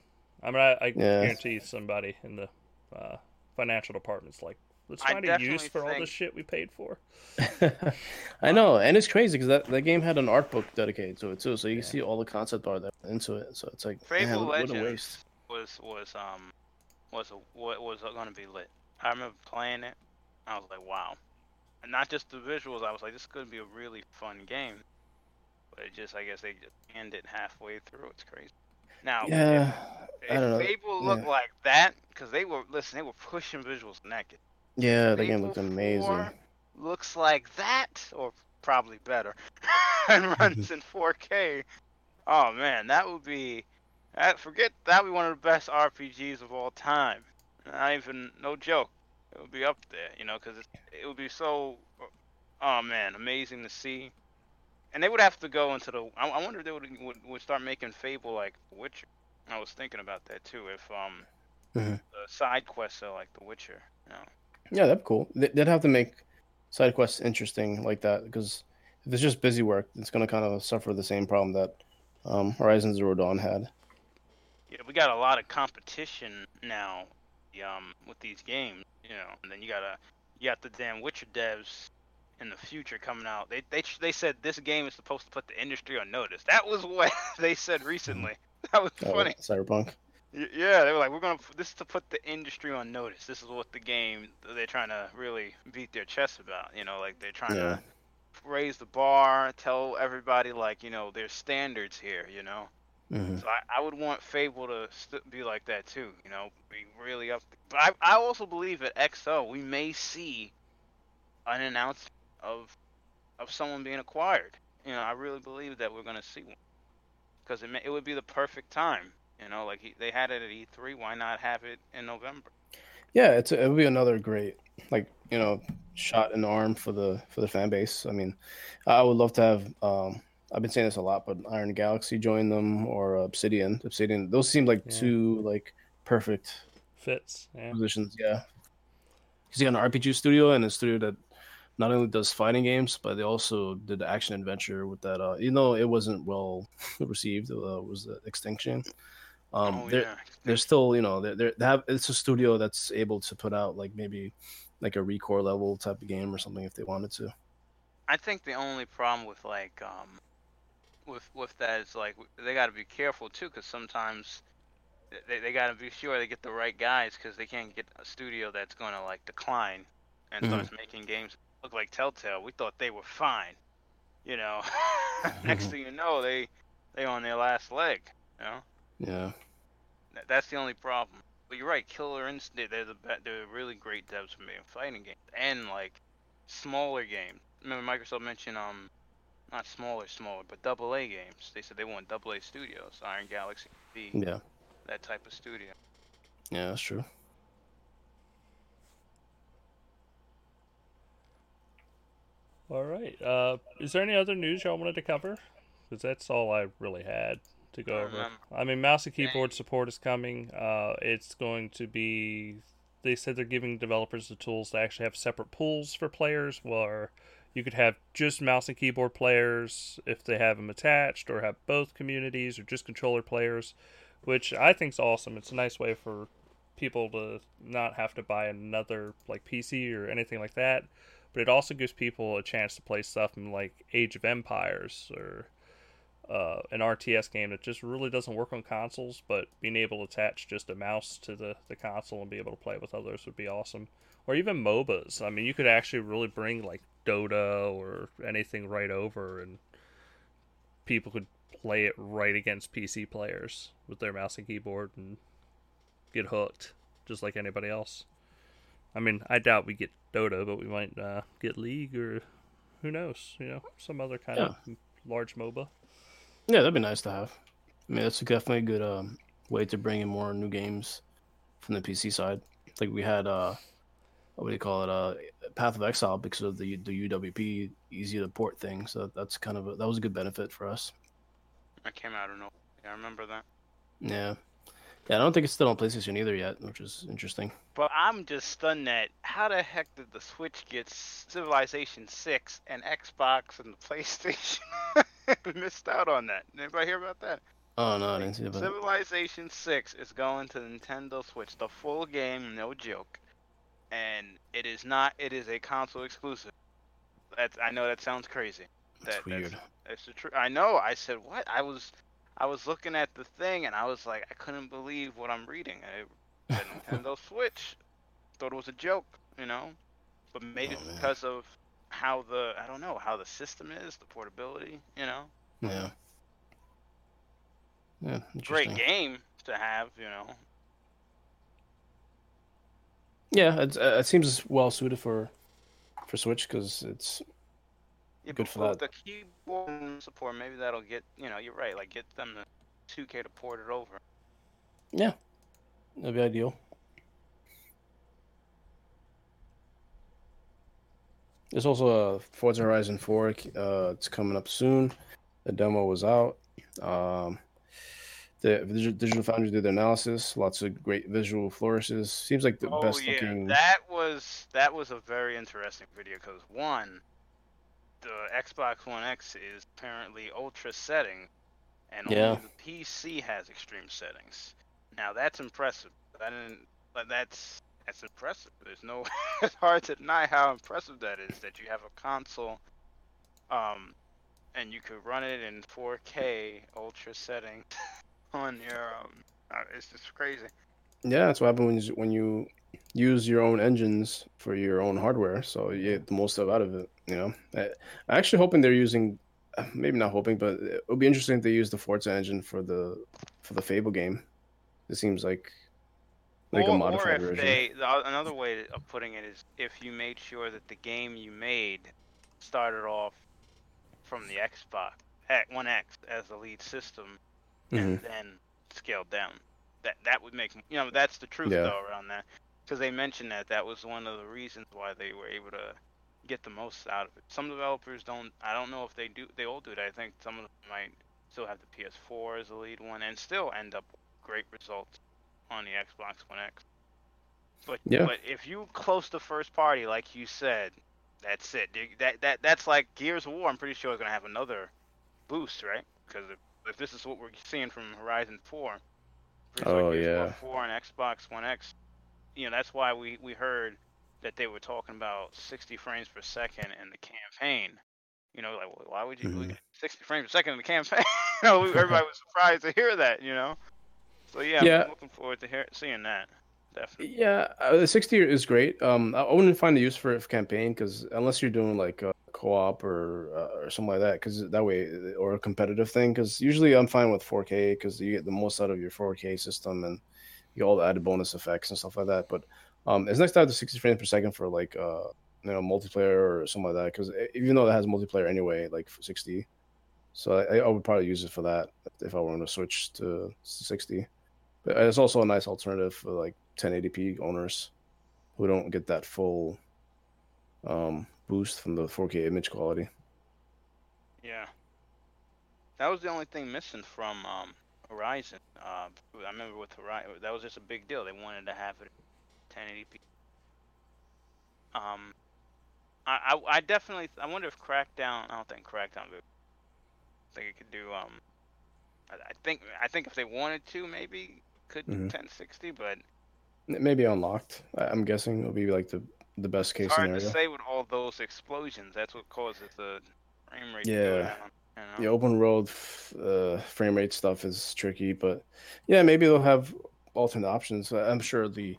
Speaker 1: I mean, I, I
Speaker 2: Yeah.
Speaker 1: guarantee somebody in the uh, financial department's like, let's find a use
Speaker 4: definitely
Speaker 1: for all
Speaker 4: think-
Speaker 1: this shit we paid for.
Speaker 2: I know, and it's crazy because that, that game had an art book dedicated to it too, so you
Speaker 1: Yeah.
Speaker 2: can see all the concept art that into it. So it's like,
Speaker 4: Fable
Speaker 2: man, what a waste.
Speaker 4: was was um was a what was gonna be lit. I remember playing it. I was like, wow. And not just the visuals. I was like, this could be a really fun game. But it just, I guess they just end it halfway through. It's crazy. Now,
Speaker 2: Yeah,
Speaker 4: if,
Speaker 2: I don't know.
Speaker 4: if Fable looked
Speaker 2: Yeah.
Speaker 4: like that, because they were listen, they were pushing visuals naked.
Speaker 2: yeah, the game looked amazing.
Speaker 4: looks like that, or probably better, and runs in 4K. Oh man, that would be. That, forget that would be one of the best RPGs of all time. Not even no joke. It would be up there, you know, because it, it would be so. Oh man, amazing to see. And they would have to go into the. I, I wonder if they would, would would start making Fable like The Witcher. I was thinking about that too. If um,
Speaker 2: Mhm.
Speaker 4: the side quests are like The Witcher, you know.
Speaker 2: Yeah, that'd be cool. They- They'd have to make side quests interesting like that because if it's just busy work, it's gonna kind of suffer the same problem that um, Horizon Zero Dawn had.
Speaker 4: Yeah, we got a lot of competition now, um, with these games, you know. And then you got a, you got the damn Witcher devs in the future coming out. They they they said this game is supposed to put the industry on notice. That was what they said recently. That was
Speaker 2: Uh,
Speaker 4: funny.
Speaker 2: Cyberpunk.
Speaker 4: Yeah, they were like, we're gonna. This is to put the industry on notice. This is what the game they're trying to really beat their chest about. You know, like they're trying
Speaker 2: Yeah.
Speaker 4: to raise the bar, tell everybody like, you know, there's standards here. You know.
Speaker 2: Hmm
Speaker 4: So I, I would want Fable to st- be like that too, you know, be really up. But I, I also believe at XO we may see an announcement of of someone being acquired. You know, I really believe that we're gonna see one because it may, it would be the perfect time. You know, like he, they had it at E3, why not have it in November?
Speaker 2: Yeah, it's it would be another great like you know shot in the arm for the for the fan base. I mean, I would love to have. Um, I've been saying this a lot, but Iron Galaxy joined them or Obsidian. Obsidian. Those seem like
Speaker 1: Yeah.
Speaker 2: two like perfect
Speaker 1: Fits. Yeah.
Speaker 2: positions. Yeah, because you got an RPG studio and a studio that not only does fighting games, but they also did action adventure with that. Uh, you know, it wasn't well received. Uh, was the Extinction. Um,
Speaker 4: oh
Speaker 2: they're,
Speaker 4: yeah,
Speaker 2: they're still, you know, they're, they're, they have it's a studio that's able to put out like maybe like a ReCore level type of game or something if they wanted to.
Speaker 4: I think the only problem with like um with with that is like they got to be careful too because sometimes they, they got to be sure they get the right guys because they can't get a studio that's going to like decline and starts making games look like Telltale. We thought they were fine, you know. Next thing you know, they they on their last leg. You know,
Speaker 2: Yeah.
Speaker 4: That- that's the only problem. But you're right, Killer Instinct. They're the they're really great devs for making fighting games and like smaller games. Remember Microsoft mentioned um not smaller, smaller, but double A games. They said they want double A studios, Iron Galaxy, be
Speaker 2: Yeah,
Speaker 4: that type of studio.
Speaker 2: yeah, that's true.
Speaker 1: All right. Uh, is there any other news y'all wanted to cover? Because that's all I really had to go
Speaker 4: I
Speaker 1: over. I mean, mouse and keyboard support is coming. Uh, it's going to be. They said they're giving developers the tools to actually have separate pools for players, where you could have just mouse and keyboard players if they have them attached, or have both communities, or just controller players, which I think is awesome. It's a nice way for people to not have to buy another like PC or anything like that but it also gives people a chance to play stuff in like Age of Empires or uh, an RTS game that just really doesn't work on consoles, but being able to attach just a mouse to the, the console and be able to play with others would be awesome. Or even MOBAs. I mean, you could actually really bring like Dota or anything right over, and people could play it right against PC players with their mouse and keyboard and get hooked, just like anybody else. I mean, I doubt we get Dota, but we might uh, get League or who knows, you know, some other kind of large MOBA.
Speaker 2: Yeah, that'd be nice to have. I mean, that's definitely a good um, way to bring in more new games from the PC side. Like we had, uh, what do you call it, uh, Path of Exile because of the the UWP easy to port thing. So that's kind of a, that was a good benefit for us.
Speaker 4: I came out of nowhere. Yeah, I remember that.
Speaker 2: Yeah, yeah. I don't think it's still on PlayStation either yet, which is interesting.
Speaker 4: But I'm just stunned that how the heck did the Switch get Civilization 6 and Xbox and the PlayStation missed out on that? Anybody hear about that?
Speaker 2: Oh no, I didn't see that.
Speaker 4: Civilization 6 is going to Nintendo Switch, the full game, no joke. And it is not it is a console exclusive. That's I know that sounds crazy.
Speaker 2: That's
Speaker 4: That-
Speaker 2: weird.
Speaker 4: That's the truth. I know. I said what? I was I was looking at the thing and I was like I couldn't believe what I'm reading. I, said Nintendo Switch. Thought it was a joke, you know. But maybe
Speaker 2: Oh,
Speaker 4: because of how the I don't know how the system is, the portability, you know.
Speaker 2: Yeah. Yeah,
Speaker 4: Great game to have, you know.
Speaker 2: Yeah, it's, uh, it seems well suited for for Switch because it's
Speaker 4: Yeah,
Speaker 2: Good for that.
Speaker 4: the keyboard support, maybe that'll get you know. You're right. Like get them to 2K to port it over.
Speaker 2: yeah, that'd be ideal. There's also a Forza Horizon 4. Uh, it's coming up soon. The demo was out. Um, the Digital Foundry did the analysis. Lots of great visual flourishes. Seems like the
Speaker 4: oh
Speaker 2: best
Speaker 4: yeah,
Speaker 2: looking.
Speaker 4: that was that was a very interesting video because one, the Xbox One X is apparently ultra setting, and
Speaker 2: Yeah.
Speaker 4: only the PC has extreme settings. Now that's impressive. I didn't, but that's that's impressive. There's no, it's hard to deny how impressive that is. That you have a console, um, and you could run it in 4K ultra setting on your um. Uh, it's just crazy.
Speaker 2: Yeah, that's what happens when you, when you use your own engines for your own hardware. So you get the most of out of it. You know, I, I'm actually hoping they're using, uh, maybe not hoping, but it would be interesting if they use the Forza engine for the for the Fable game. It seems like like
Speaker 4: or,
Speaker 2: a
Speaker 4: or
Speaker 2: modified
Speaker 4: if
Speaker 2: version.
Speaker 4: they, another way of putting it is if you made sure that the game you made started off from the Xbox One X as the lead system, and
Speaker 2: Mhm.
Speaker 4: then scaled down. That that would make you know that's the truth
Speaker 2: Yeah.
Speaker 4: though around that because they mentioned that that was one of the reasons why they were able to get the most out of it. Some developers don't. I don't know if they do. They all do that. I think some of them might still have the PS4 as the lead one and still end up with great results on the Xbox One X. But
Speaker 2: Yeah.
Speaker 4: but if you close the first party like you said, that's it. That that that's like Gears of War. I'm pretty sure is gonna have another boost, right? Because if, this is what we're seeing from Horizon 4, sure
Speaker 2: Oh,
Speaker 4: Gears of War
Speaker 2: yeah.
Speaker 4: 4 and Xbox One X, you know that's why we we heard that they were talking about 60 frames per second in the campaign. You know, like well, why would you
Speaker 2: Mhm.
Speaker 4: get 60 frames per second in the campaign? you know, everybody was surprised to hear that. You know, so yeah,
Speaker 2: Yeah.
Speaker 4: I'm looking forward to hear, seeing that. Definitely.
Speaker 2: Yeah, uh, the 60 is great. Um, I wouldn't find the use for it for campaign because unless you're doing like a co-op or uh, or something like that, because that way or a competitive thing. Because usually I'm fine with 4K because you get the most out of your 4K system, and you get all the added bonus effects and stuff like that. But um, it's nice to have the 60 frames per second for like uh, you know multiplayer or something like that because even though it has multiplayer anyway, like 60. So I, I would probably use it for that if I were to switch to 60. But it's also a nice alternative for like 1080p owners who don't get that full um, boost from the 4K image quality.
Speaker 4: Yeah. That was the only thing missing from um, Horizon. Uh, I remember with Horizon, that was just a big deal. They wanted to have it 1080p. Um, I, I, I definitely, I wonder if Crackdown. I don't think Crackdown. Would, I think it could do. Um, I, I think, I think if they wanted to, maybe could do
Speaker 2: Mhm.
Speaker 4: 1060, but
Speaker 2: Maybe unlocked. I'm guessing it'll be like the the best case
Speaker 4: it's hard
Speaker 2: scenario.
Speaker 4: to say with all those explosions. That's what causes the frame rate
Speaker 2: Yeah.
Speaker 4: down. You know?
Speaker 2: The open world f- uh, frame rate stuff is tricky, but yeah, maybe they'll have alternate options. I'm sure the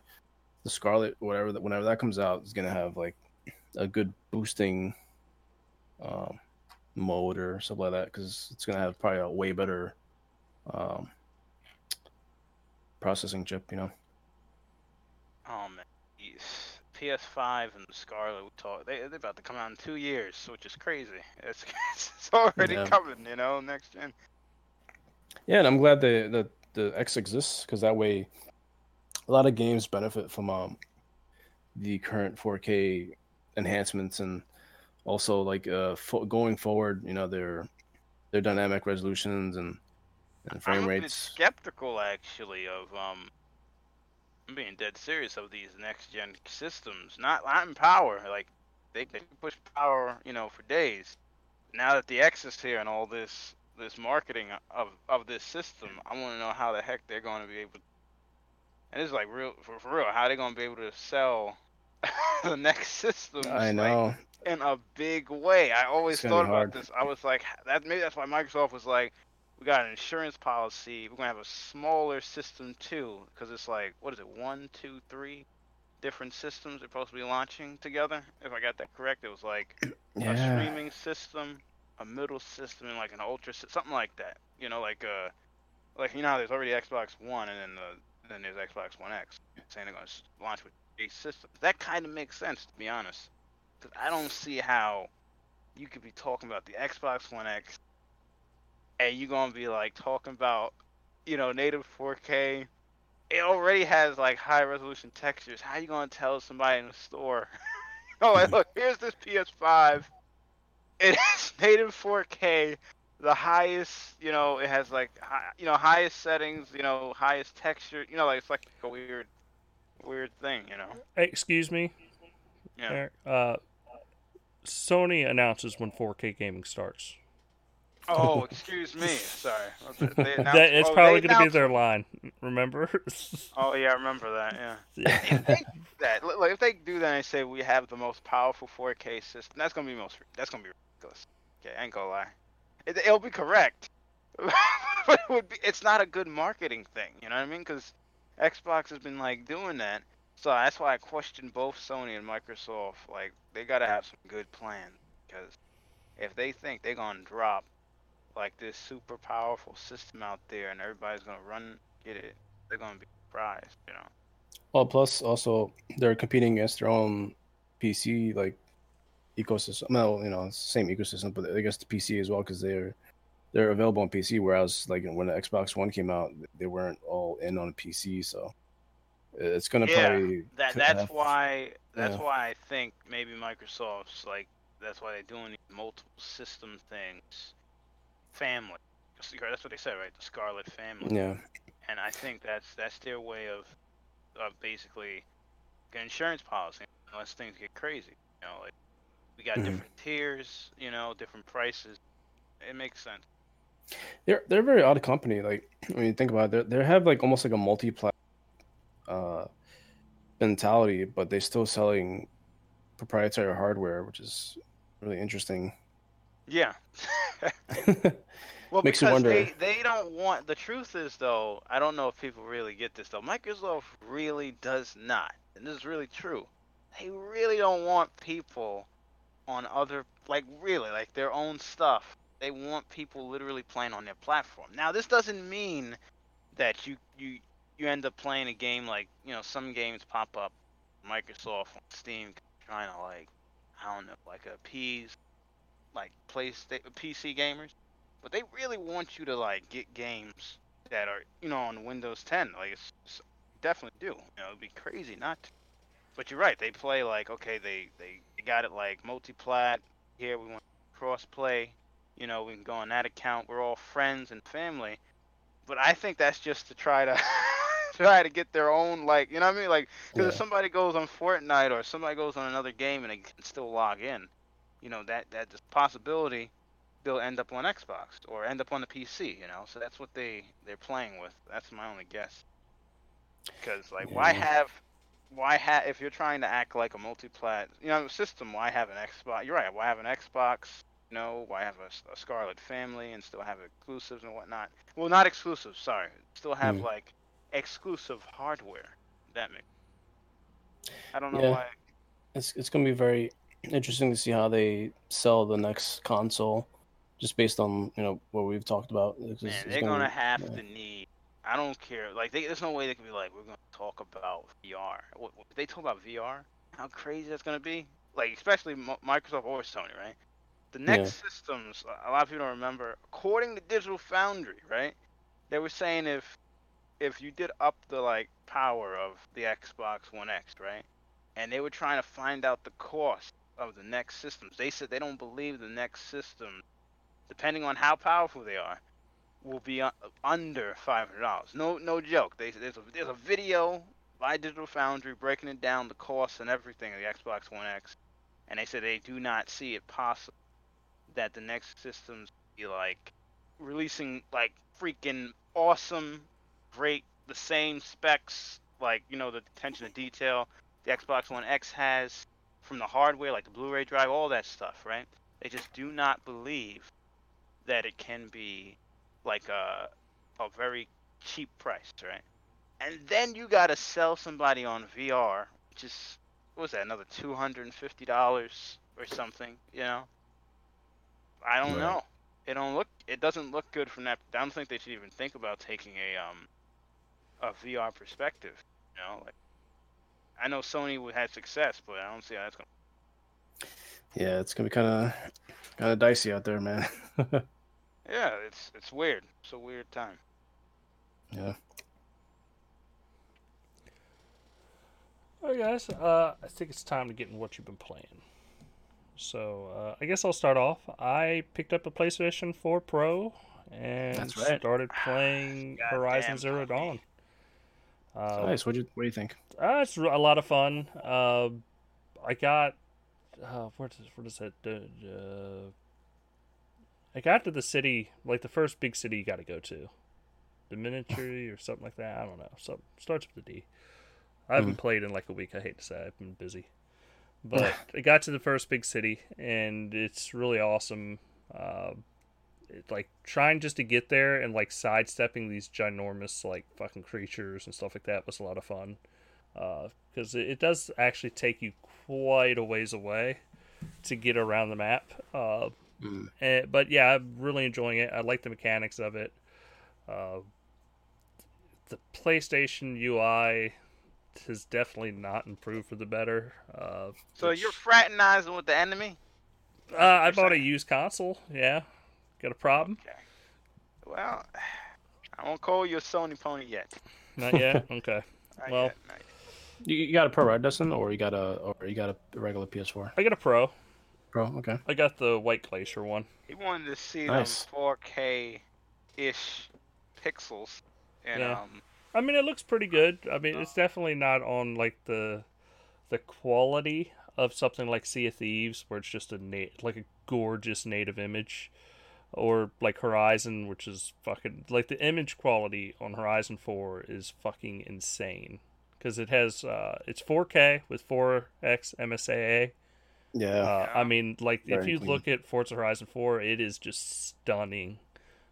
Speaker 2: the Scarlett, whatever, that whenever that comes out, is gonna have like a good boosting um, mode or something like that because it's gonna have probably a way better um, processing chip. You know.
Speaker 4: Oh man. PS5 and Scarlett talk they they're about to come out in two years, which is crazy. It's it's already
Speaker 2: Yeah.
Speaker 4: coming, you know, next gen.
Speaker 2: Yeah, and I'm glad the the, the X exists because that way, a lot of games benefit from um the current 4K enhancements and also like uh fo- going forward, you know their their dynamic resolutions and and frame
Speaker 4: I'm
Speaker 2: rates.
Speaker 4: skeptical actually of um. I'm being dead serious of these next gen systems. Not not in power, like they they push power, you know, for days. Now that the X is here and all this this marketing of of this system, I want to know how the heck they're going to be able. And it's like real for, for real. How they going to be able to sell the next system?
Speaker 2: I
Speaker 4: like,
Speaker 2: know.
Speaker 4: in a big way. I always thought about
Speaker 2: hard.
Speaker 4: this. I was like, that maybe that's why Microsoft was like, we got an insurance policy. We're gonna have a smaller system too, because it's like, what is it, one, two, three different systems they're supposed to be launching together. If I got that correct, it was like a streaming system, a middle system, and like an ultra, something like that. You know, like uh, like you know, there's already Xbox One, and then the then there's Xbox One X. Saying they're gonna launch with a system. That kind of makes sense, to be honest, because I don't see how you could be talking about the Xbox One X, and you're gonna be like talking about, you know, native 4K. It already has like high resolution textures. How you gonna tell somebody in the store? oh, hey, look, here's this PS5. It is native 4K, the highest. You know, it has like, high, you know, highest settings. You know, highest texture. You know, like it's like a weird, weird thing. You know.
Speaker 1: Excuse me.
Speaker 4: Yeah.
Speaker 1: Uh, Sony announces when 4K gaming starts.
Speaker 4: Oh, excuse me. Sorry. They announced-
Speaker 1: That, it's
Speaker 4: oh,
Speaker 1: probably going to be their line. Remember?
Speaker 4: Oh yeah, I remember that. Yeah.
Speaker 1: Yeah.
Speaker 4: if they do that, look, if they do that and say we have the most powerful 4K system, that's gonna be most. That's gonna be ridiculous. Okay, I ain't gonna lie. It, it'll be correct, but it would be. It's not a good marketing thing. You know what I mean? Because Xbox has been like doing that. So that's why I question both Sony and Microsoft. Like they gotta have some good plans because if they think they're gonna drop like this super powerful system out there and everybody's gonna run get it, they're gonna be surprised. You know.
Speaker 2: Well, plus also they're competing against their own PC like ecosystem. No, you know, same ecosystem, but I guess the PC as well because they're they're available on PC. Whereas like when the Xbox One came out, they weren't all in on a PC, so it's gonna
Speaker 4: Yeah,
Speaker 2: probably
Speaker 4: That that's
Speaker 2: have-
Speaker 4: why that's
Speaker 2: yeah.
Speaker 4: why I think maybe Microsoft's like that's why they're doing multiple system things, family. That's what they said, right? The Scarlett family.
Speaker 2: Yeah,
Speaker 4: And I think that's that's their way of of basically an insurance policy. Unless things get crazy, you know, like we got
Speaker 2: Mhm.
Speaker 4: different tiers, you know, different prices. It makes sense.
Speaker 2: they're they're a very odd company. Like when you think about it, they they have like almost like a multi-plat uh, mentality, but they're still selling proprietary hardware, which is really interesting.
Speaker 4: Yeah. Well,
Speaker 2: Makes you
Speaker 4: because
Speaker 2: wonder.
Speaker 4: they they don't want. The truth is, though, I don't know if people really get this though. Microsoft really does not, and this is really true. They really don't want people on other, like really, like their own stuff. They want people literally playing on their platform. Now, this doesn't mean that you you you end up playing a game like you know some games pop up, Microsoft on Steam trying to like I don't know like appease like PlayStation PC gamers, but they really want you to like get games that are you know on Windows 10. Like it's, it's definitely do. You know, it'd be crazy not to. But you're right. They play like okay, they they got it like multi-plat. Here we want cross-play. You know, we can go on that account. We're all friends and family. But I think that's just to try to try to get their own like you know what I mean like because if somebody goes on Fortnite or somebody goes on another game and they can still log in, you know that that possibility they'll end up on Xbox or end up on the PC. You know, so that's what they they're playing with. That's my only guess. Because like, why have why have if you're trying to act like a multi-plat you know system? Why have an Xbox? You're right. Why have an Xbox? You know, why have a Scarlett Family and still have exclusives and whatnot? Well, not exclusives. Sorry, still have
Speaker 3: Hmm.
Speaker 4: like exclusive hardware. That makes. I don't know
Speaker 3: Yeah.
Speaker 4: why.
Speaker 3: It's it's gonna be very interesting to see how they sell the next console, just based on you know what we've talked about. It's-
Speaker 4: Man,
Speaker 3: it's
Speaker 4: they're
Speaker 3: gonna
Speaker 4: gonna have
Speaker 3: yeah.
Speaker 4: to need. I don't care. Like, they, there's no way they can be like, we're gonna talk about VR. What, what, they talk about VR? How crazy that's gonna be? Like, especially Mo- Microsoft or Sony, right? The next systems, a lot of people don't remember. According to Digital Foundry, right? They were saying if if you did up the like power of the Xbox One X, right? And they were trying to find out the cost of the next systems. They said they don't believe the next system, depending on how powerful they are, will be uh, under five hundred dollars. No, no joke. They there's a there's a video by Digital Foundry breaking it down the costs and everything of the Xbox One X, and they said they do not see it possible that the next systems be like releasing like freaking awesome, great, the same specs, like you know the attention to detail the Xbox One X has from the hardware, like the Blu-ray drive, all that stuff, right? They just do not believe that it can be like a a very cheap price, right? And then you gotta sell somebody on VR, which is what was that another two hundred and fifty dollars or something, you know? I don't
Speaker 3: Right.
Speaker 4: know. It don't look. It doesn't look good from that. I don't think they should even think about taking a um a VR perspective. You know, like I know Sony would had success, but I don't see how that's gonna.
Speaker 3: Yeah, it's gonna be kind of kind of dicey out there, man.
Speaker 4: Yeah, it's it's weird. It's a weird time.
Speaker 3: yeah.
Speaker 1: Alright, guys. Uh, I think it's time to get in what you've been playing. So uh, I guess I'll start off. I picked up a PlayStation 4 Pro and
Speaker 3: right.
Speaker 1: started playing
Speaker 4: Goddamn
Speaker 1: Horizon Zero
Speaker 4: homie.
Speaker 1: Dawn. Uh,
Speaker 3: nice. What do you what do you think?
Speaker 1: Uh, it's a lot of fun. Uh, I got uh, where does where does that? Uh, I got to the city, like the first big city you got to go to, the miniature or something like that. I don't know. So starts with a D. I haven't played in like a week. I hate to say I've been busy, but I got to the first big city and it's really awesome. Uh, like trying just to get there and like sidestepping these ginormous like fucking creatures and stuff like that was a lot of fun because it, it does actually take you quite a ways away to get around the map. Uh,
Speaker 3: Mm.
Speaker 1: eh, but yeah, I'm really enjoying it. I like the mechanics of it. Uh, the PlayStation UI has definitely not improved for the better. Uh,
Speaker 4: So
Speaker 1: which-
Speaker 4: you're fraternizing with the enemy?
Speaker 1: uh, I
Speaker 4: you're
Speaker 1: bought a used console. Yeah, got a problem?
Speaker 4: Okay. Well, I won't call you a Sony pony yet.
Speaker 1: Not yet. Okay.
Speaker 4: Not
Speaker 1: Well,
Speaker 4: yet, not yet.
Speaker 3: You, you got a Pro, right, Dustin, or you got a or you got a regular PS4?
Speaker 1: I got a Pro.
Speaker 3: Pro, okay.
Speaker 1: I got the White Glacier one.
Speaker 4: He wanted to see
Speaker 3: Nice.
Speaker 4: them 4K ish pixels. And
Speaker 1: Yeah.
Speaker 4: um,
Speaker 1: I mean, it looks pretty good. I mean, it's definitely not on like the the quality of something like Sea of Thieves, where it's just a na- like a gorgeous native image, or like Horizon, which is fucking like the image quality on Horizon Four is fucking insane because it has uh, it's 4K with 4x MSAA.
Speaker 3: Yeah.
Speaker 1: Uh, I mean, like if you
Speaker 3: clean.
Speaker 1: look at Forza Horizon 4, it is just stunning,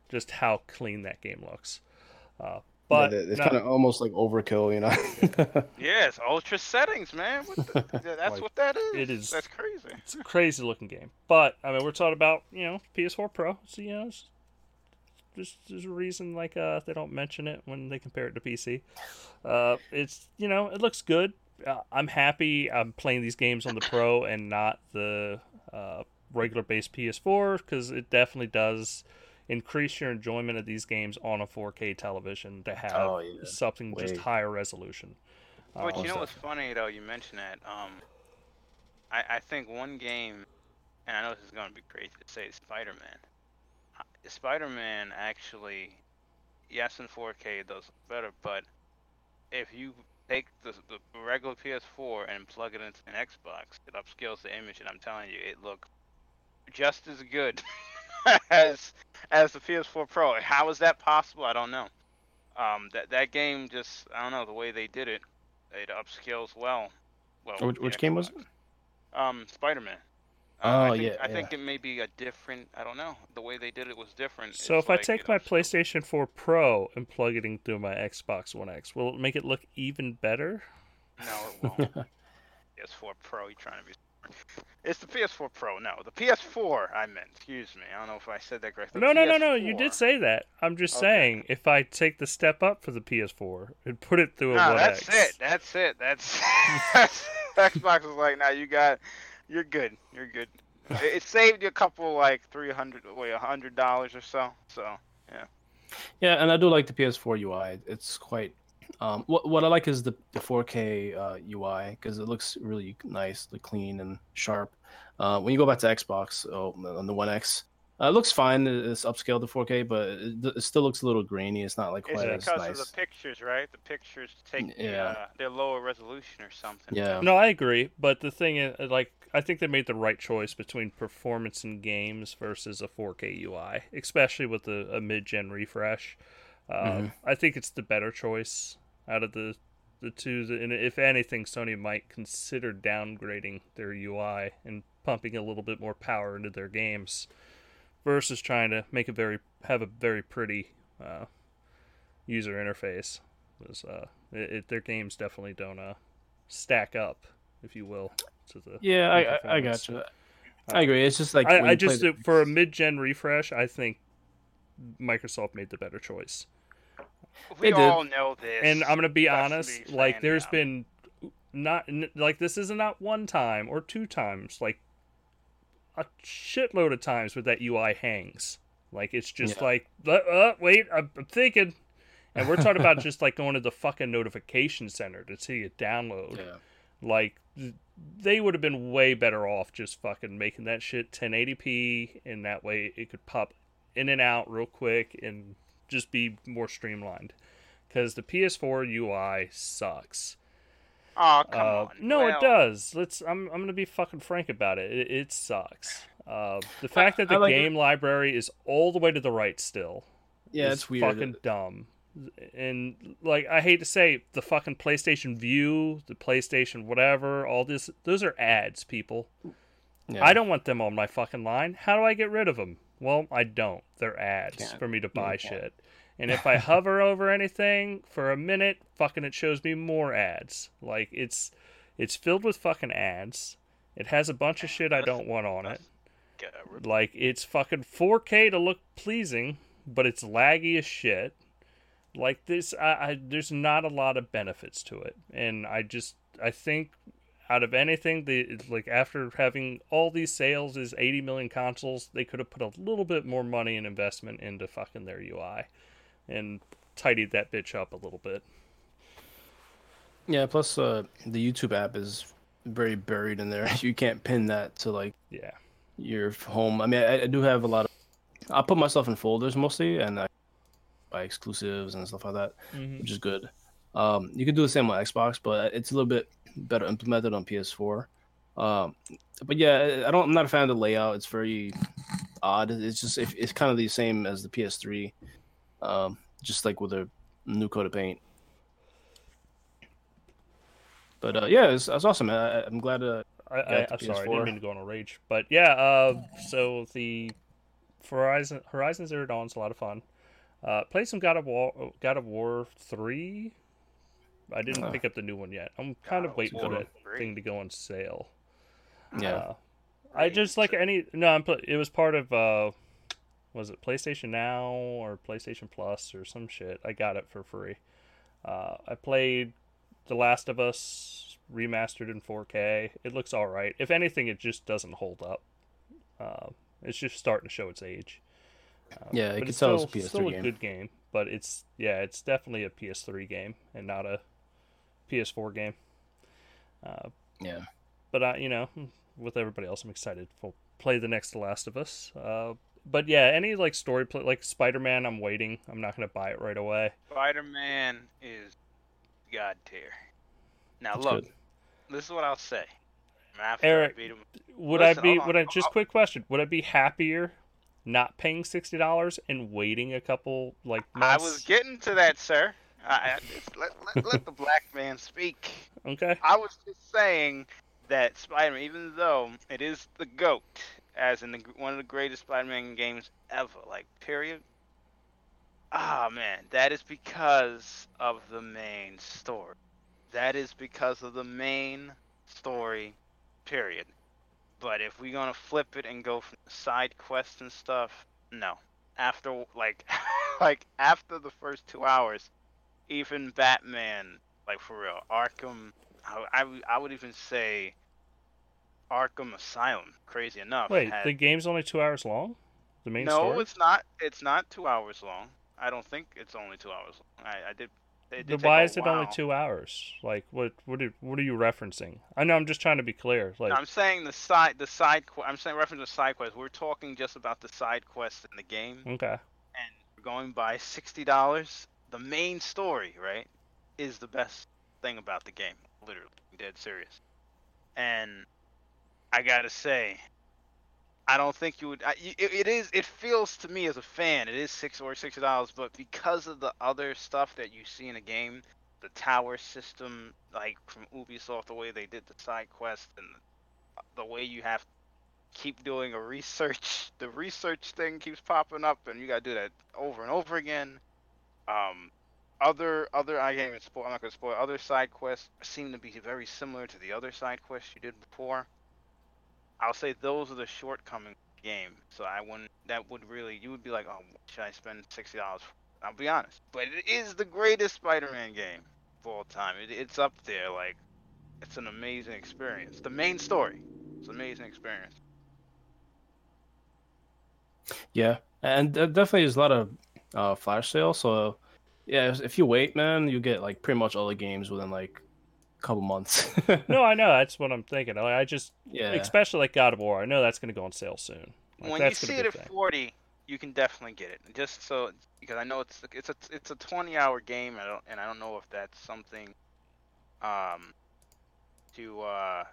Speaker 1: just how clean that game looks. Uh, but
Speaker 3: yeah, it's
Speaker 1: no-
Speaker 3: kind of almost like overkill, you know.
Speaker 4: yeah, it's ultra settings, man. What the, that's
Speaker 1: Like,
Speaker 4: what that is.
Speaker 1: it is-
Speaker 4: That's crazy.
Speaker 1: it's a crazy looking game. But I mean, we're talking about you know PS4 Pro, so you know, it's, there's, there's a reason like uh they don't mention it when they compare it to PC. Uh, it's you know it looks good. Uh, I'm happy. I'm playing these games on the Pro and not the uh, regular base PS4 because it definitely does increase your enjoyment of these games on a 4K television to have
Speaker 2: Oh, yeah.
Speaker 1: something just higher resolution.
Speaker 4: But you know what's funny though? You mentioned that. Um, I I think one game, and I know this is gonna be crazy to say, Spider-Man. Uh, Spider-Man actually, yes, in 4K it does better, but if you take the the regular PS4 and plug it into an Xbox, it upscales the image, and I'm telling you, it looks just as good as as the PS4 Pro. How is that possible? I don't know. Um, that that game just I don't know the way they did it. It upscales well. Well,
Speaker 2: Which, which game was it?
Speaker 4: Um, Spider-Man. Uh,
Speaker 2: Oh,
Speaker 4: I think,
Speaker 2: yeah,
Speaker 4: I think it may be a different. I don't know. The way they did it was different.
Speaker 1: So
Speaker 4: It's
Speaker 1: if I
Speaker 4: like
Speaker 1: take
Speaker 4: it
Speaker 1: my
Speaker 4: upscales-
Speaker 1: PlayStation 4 Pro and plug it into my Xbox One X, will it make it look even better?
Speaker 4: No, it won't. PS4 Pro. You trying to be? It's the PS4 Pro. No, the PS4. I meant. Excuse me. I don't know if I said that correctly.
Speaker 1: No, no, no, no. You did say that. I'm just
Speaker 4: Okay.
Speaker 1: saying if I take the step up for the PS4 and put it through a
Speaker 4: No,
Speaker 1: One
Speaker 4: that's it. That's it. That's, that's Xbox is like, now you got, you're good. You're good. It, it saved you a couple like three hundred, wait, a hundred dollars or so. So
Speaker 2: yeah. Yeah, and I do like the PS4 UI. It's quite. Um, what what I like is the, the 4K uh, UI because it looks really nice, like clean and sharp. Uh, when you go back to Xbox oh, on the One X, uh, it looks fine. It's upscaled to 4K, but it, it still looks a little grainy. It's not like
Speaker 4: it's
Speaker 2: quite as
Speaker 4: because
Speaker 2: nice.
Speaker 4: of the pictures, right? The pictures take the,
Speaker 2: Yeah.
Speaker 4: uh, they're lower resolution or something.
Speaker 2: Yeah.
Speaker 1: No, I agree, but the thing is, like, I think they made the right choice between performance in games versus a 4K UI, especially with the a mid-gen refresh. Uh,
Speaker 2: Mhm.
Speaker 1: I think it's the better choice out of the the two. And if anything, Sony might consider downgrading their UI and pumping a little bit more power into their games versus trying to make a very have a very pretty uh, user interface. 'Cause, uh, it, it, their games definitely don't uh, stack up, if you will, to the
Speaker 2: Yeah, I, I, got you. I agree. It's just like
Speaker 1: I, I just
Speaker 2: the-
Speaker 1: for a mid-gen refresh, I think Microsoft made the better choice.
Speaker 4: We
Speaker 2: They did.
Speaker 4: all know this.
Speaker 1: And I'm gonna be
Speaker 4: That's
Speaker 1: honest,
Speaker 4: me
Speaker 1: like
Speaker 4: saying
Speaker 1: there's
Speaker 4: that.
Speaker 1: been not like this is not one time or two times, like a shitload of times where that UI hangs. Like it's just
Speaker 2: Yeah.
Speaker 1: like, uh, uh, wait, I'm, I'm thinking, and we're talking about just like going to the fucking notification center to see it download.
Speaker 2: yeah.
Speaker 1: Like they would have been way better off just fucking making that shit 1080p, and that way it could pop in and out real quick and just be more streamlined. Because the PS4 UI sucks.
Speaker 4: Oh come
Speaker 1: Uh,
Speaker 4: on.
Speaker 1: no,
Speaker 4: Well,
Speaker 1: it does. Let's. I'm. I'm gonna be fucking frank about it. It, it sucks. Uh, the fact that the
Speaker 2: like it.
Speaker 1: game library is all the way to the right still.
Speaker 2: Yeah,
Speaker 1: is
Speaker 2: it's weird.
Speaker 1: Fucking dumb. And like I hate to say, the fucking PlayStation Vue, the PlayStation whatever, all this, those are ads, people.
Speaker 2: Yeah.
Speaker 1: I don't want them on my fucking line. How do I get rid of them? Well, I don't. They're ads
Speaker 2: Can't.
Speaker 1: for me to buy
Speaker 2: can't.
Speaker 1: shit. And if I hover over anything for a minute, fucking it shows me more ads. Like it's it's filled with fucking ads. It has a bunch of shit I don't want on it.
Speaker 4: get a rip-
Speaker 1: Like it's fucking 4K to look pleasing, but it's laggy as shit. Like this, I, I there's not a lot of benefits to it, and I just I think out of anything, the like after having all these sales is 80 million consoles, they could have put a little bit more money and investment into fucking their UI, and tidied that bitch up a little bit.
Speaker 2: Yeah, plus uh, the YouTube app is very buried in there. You can't pin that to like
Speaker 1: Yeah,
Speaker 2: your home. I mean, I, I do have a lot of. I put myself in folders mostly, and I buy exclusives and stuff like that, which is good. Um, you can do the same on Xbox, but it's a little bit better implemented on PS4. Um, but yeah, I don't. I'm not a fan of the layout. It's very odd. It's just if it's kind of the same as the PS3, um, just like with a new coat of paint. But uh, yeah, it's, it's awesome. I, I'm glad. Uh,
Speaker 1: I, I, I'm
Speaker 2: the
Speaker 1: sorry, I didn't mean to go on a rage, but yeah. Uh, so the Horizon Horizon Zero Dawn's a lot of fun. Uh, play some God of War, God of War three. I didn't
Speaker 2: Oh.
Speaker 1: pick up the new one yet. I'm kind
Speaker 4: God
Speaker 1: of waiting for that
Speaker 4: 3.
Speaker 1: thing to go on sale.
Speaker 2: yeah,
Speaker 1: Uh, I just like any no. I'm, it was part of uh, was it PlayStation Now or PlayStation Plus or some shit. I got it for free. Uh, I played The Last of Us remastered in 4K. It looks all right. If anything, it just doesn't hold up. Uh, it's just starting to show its age. Uh,
Speaker 2: Yeah, you
Speaker 1: but
Speaker 2: can
Speaker 1: it's
Speaker 2: tell
Speaker 1: still,
Speaker 2: it's a PS3
Speaker 1: still a
Speaker 2: game.
Speaker 1: good game, but it's yeah, it's definitely a PS3 game and not a PS4 game. Uh,
Speaker 2: Yeah.
Speaker 1: but I, you know, with everybody else, I'm excited to play the next The Last of Us. Uh, but yeah, any like story play, like Spider Man, I'm waiting. I'm not gonna buy it right away.
Speaker 4: Spider Man is god tier. Now
Speaker 2: That's
Speaker 4: look,
Speaker 2: good.
Speaker 4: this is what I'll say. After
Speaker 1: Eric,
Speaker 4: I beat him,
Speaker 1: Would
Speaker 4: Listen,
Speaker 1: I be? Would I just
Speaker 4: I'll-
Speaker 1: quick question? Would I be happier not paying sixty dollars and waiting a couple like
Speaker 4: I was getting to that, sir. I, let, let, let the black man speak.
Speaker 1: okay.
Speaker 4: I was just saying that Spider-Man, even though it is the GOAT, as in the, one of the greatest Spider-Man games ever, like period. Ah man, that is because of the main story. That is because of the main story, period. But if we're gonna flip it and go from side quests and stuff, no. After like, like after the first two hours, even Batman, like for real, Arkham I, I, would- I would even say Arkham Asylum. Crazy enough.
Speaker 1: Wait,
Speaker 4: had-
Speaker 1: the game's only two hours long. The main
Speaker 4: no,
Speaker 1: story.
Speaker 4: it's not. It's not two hours long. I don't think it's only two hours long. I, I did. It did
Speaker 1: why is it only two hours? Like, what? What? Are, what are you referencing? I know. I'm just trying to be clear. Like,
Speaker 4: No, I'm saying the side, the side. I'm saying reference to side quest. We're talking just about the side quest in the game,
Speaker 1: okay.
Speaker 4: and going by sixty dollars. The main story, right, is the best thing about the game. Literally, dead serious. And I gotta say, I don't think you would. I, it, it is. It feels to me as a fan, it is six or sixty dollars. But because of the other stuff that you see in the game, the tower system, like from Ubisoft, the way they did the side quest, and the way you have to keep doing a research, the research thing keeps popping up, and you gotta do that over and over again. Um, other other I can't even spoil. I'm not gonna spoil. Other side quests seem to be very similar to the other side quests you did before. I'll say those are the shortcomings of the game. So I wouldn't. That would really. You would be like, oh, should I spend sixty dollars? I'll be honest, but it is the greatest Spider-Man game of all time. It, it's up there. Like, it's an amazing experience. The main story. It's an amazing experience.
Speaker 2: Yeah, and definitely there's a lot of uh, flash sale. So yeah, if you wait, man, you get like pretty much all the games within like a couple months.
Speaker 1: No, I know. That's what I'm thinking. I, I just,
Speaker 2: yeah,
Speaker 1: especially like God of War. I know that's going to go on sale soon. Like,
Speaker 4: when you
Speaker 1: that's
Speaker 4: see
Speaker 1: gonna
Speaker 4: it
Speaker 1: be
Speaker 4: at
Speaker 1: thing.
Speaker 4: 40, you can definitely get it. Just so because I know it's it's a it's a 20 hour game. I don't and I don't know if that's something um to uh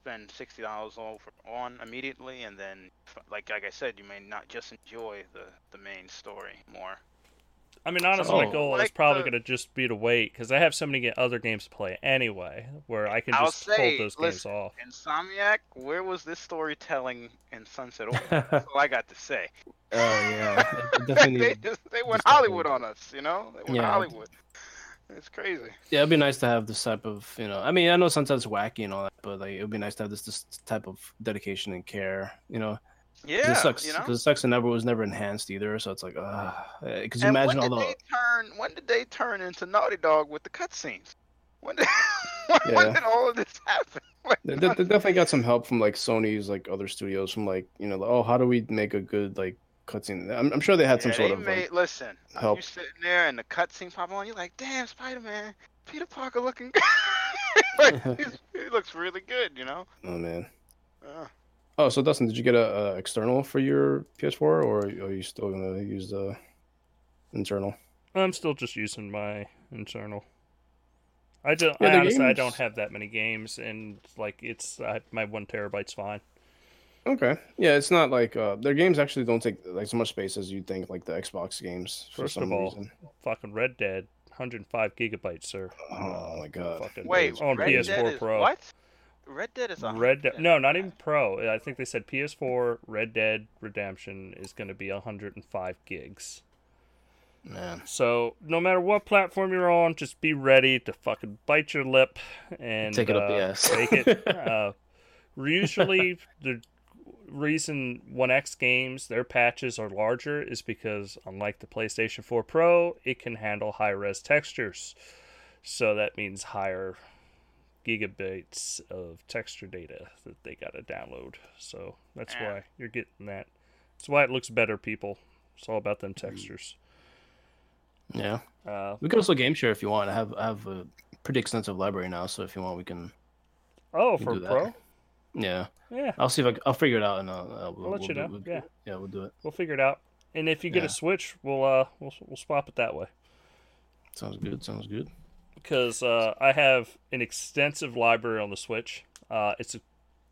Speaker 4: spend sixty dollars over on immediately, and then like like I said, you may not just enjoy the the main story more.
Speaker 1: I mean, honestly, my
Speaker 2: Oh.
Speaker 1: goal is probably
Speaker 4: the-
Speaker 1: going to just be to wait because I have so many other games to play anyway, where I can just
Speaker 4: say,
Speaker 1: hold those
Speaker 4: listen,
Speaker 1: games off.
Speaker 4: Insomniac, where was this storytelling in Sunset Overdrive? That's all I got to say.
Speaker 2: Oh yeah, definitely
Speaker 4: they
Speaker 2: need-
Speaker 4: just they went
Speaker 2: definitely-
Speaker 4: Hollywood on us, you know. They went
Speaker 2: Yeah.
Speaker 4: Hollywood. It's crazy.
Speaker 2: yeah, it'd be nice to have this type of you know. I mean, I know sometimes it's wacky and all that, but like it would be nice to have this this type of dedication and care. You know.
Speaker 4: Yeah,
Speaker 2: it sucks
Speaker 4: you know.
Speaker 2: because it sucks and never was never enhanced either. So it's like, uh, because you imagine
Speaker 4: when
Speaker 2: all
Speaker 4: did
Speaker 2: the
Speaker 4: they turn? When did they turn into Naughty Dog with the cutscenes? When did when, when did all of this happen? Like,
Speaker 2: They, they they definitely got some help from like Sony's like other studios from like you know like, oh how do we make a good like cutscene? I'm, I'm sure they had some
Speaker 4: yeah,
Speaker 2: sort of
Speaker 4: made,
Speaker 2: like,
Speaker 4: listen.
Speaker 2: help.
Speaker 4: You sitting there and the cutscene pop on, you're like, damn, Spider Man, Peter Parker looking. like, he looks really good, you know.
Speaker 2: oh man.
Speaker 4: Uh,
Speaker 2: Oh, so Dustin, did you get a, a external for your PS4 or are you still gonna use the internal?
Speaker 1: I'm still just using my internal. I just,
Speaker 2: Yeah,
Speaker 1: I
Speaker 2: the
Speaker 1: honestly, I don't have that many games, and like it's I, my one terabyte's fine.
Speaker 2: Okay, yeah, it's not like uh, their games actually don't take like as much space as you'd think, like the Xbox games. For
Speaker 1: First
Speaker 2: some
Speaker 1: of all,
Speaker 2: reason.
Speaker 1: Fucking Red Dead, 105 gigabytes, sir.
Speaker 2: Oh my god.
Speaker 1: Fucking
Speaker 4: wait,
Speaker 1: on
Speaker 4: Red
Speaker 1: PS4
Speaker 4: Dead is
Speaker 1: Pro.
Speaker 4: what? Red Dead is a
Speaker 1: Red Dead, no, not even Pro. I think they said PS4 Red Dead Redemption is going to be 105 gigs.
Speaker 2: man.
Speaker 1: So no matter what platform you're on, just be ready to fucking bite your lip and
Speaker 2: Take it up the
Speaker 1: uh,
Speaker 2: ass.
Speaker 1: take it. Uh, usually, the reason 1X games, their patches are larger is because, unlike the PlayStation 4 Pro, it can handle high res textures. So that means higher gigabytes of texture data that they got to download. So that's
Speaker 4: Yeah.
Speaker 1: why you're getting that. That's why it looks better, people. It's all about them textures.
Speaker 5: Yeah,
Speaker 1: Uh,
Speaker 5: we can also game share if you want. I have I have a pretty extensive library now, so if you want, we can.
Speaker 1: oh,
Speaker 5: can
Speaker 1: for
Speaker 5: do that.
Speaker 1: Pro?
Speaker 5: Yeah,
Speaker 1: Yeah,
Speaker 5: I'll see if I'll figure it out and I'll, uh, we'll,
Speaker 1: I'll let
Speaker 5: we'll
Speaker 1: you
Speaker 5: do-
Speaker 1: know,
Speaker 5: we'll-
Speaker 1: yeah.
Speaker 5: yeah, we'll do it.
Speaker 1: we'll figure it out. And if you get
Speaker 5: Yeah.
Speaker 1: a Switch, we'll uh we'll we'll swap it that way.
Speaker 5: Sounds good. Sounds good.
Speaker 1: because uh, I have an extensive library on the Switch. Uh, it's a,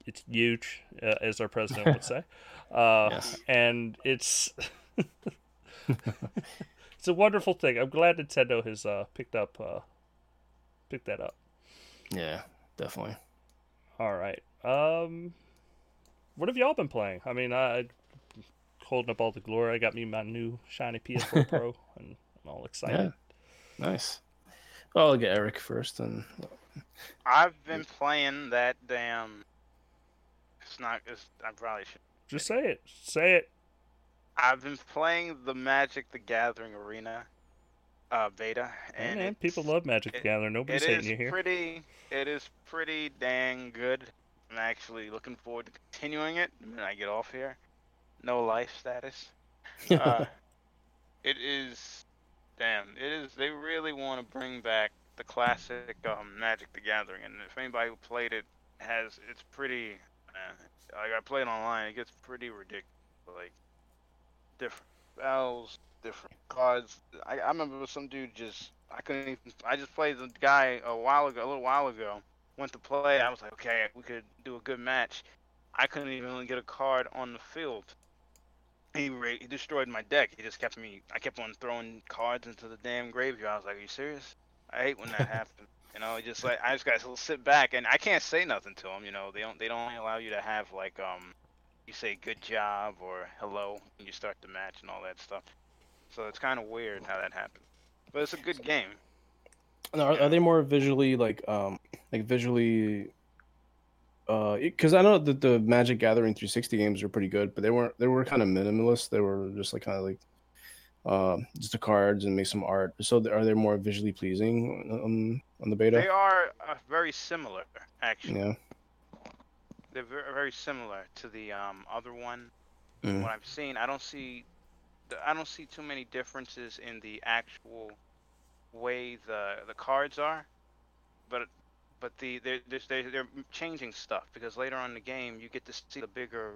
Speaker 1: it's huge, uh, as our president would say, uh,
Speaker 5: Yes.
Speaker 1: and it's it's a wonderful thing. I'm glad Nintendo has uh, picked up uh, picked that up.
Speaker 5: Yeah, definitely.
Speaker 1: All right. Um, what have y'all been playing? I mean, I holding up all the glory. I got me my new shiny PS4 Pro, and I'm all excited. Yeah.
Speaker 5: Nice. Well, I'll get Eric first, and
Speaker 4: I've been playing that damn. It's not. It's, I probably should.
Speaker 1: Just say it. Say it.
Speaker 4: I've been playing the Magic the Gathering Arena uh, beta, and
Speaker 1: people love Magic the Gathering. Nobody's hating you here.
Speaker 4: pretty. It is pretty dang good. I'm actually looking forward to continuing it when I get off here. No life status. Uh, it is. Damn. It is. They really want to bring back the classic um, Magic the Gathering, and if anybody who played it has, it's pretty. Uh, like I played online, it gets pretty ridiculous. Like different spells, different cards. I, I remember some dude just I couldn't even. I just played the guy a while ago, a little while ago. Went to play. I was like, okay, we could do a good match. I couldn't even get a card on the field. He ra- he destroyed my deck. He just kept me. I kept on throwing cards into the damn graveyard. I was like, are you serious? I hate when that happens. You know, just like I just gotta sit back and I can't say nothing to them. You know, they don't they don't allow you to have like um, you say good job or hello when you start the match and all that stuff. So it's kind of weird how that happened, But it's a good game.
Speaker 2: Now, are, are they more visually like um like visually uh because I know that the Magic Gathering 360 games are pretty good, but they weren't they were kind of minimalist. They were just like kind of like um just the cards and make some art. So are they more visually pleasing on on the beta?
Speaker 4: They are uh, very similar, actually.
Speaker 2: Yeah.
Speaker 4: They're very, very similar to the um, other one.
Speaker 2: Mhm.
Speaker 4: What I've seen, I don't see, I don't see too many differences in the actual way the the cards are, but but the they're they're, they're changing stuff because later on in the game you get to see the bigger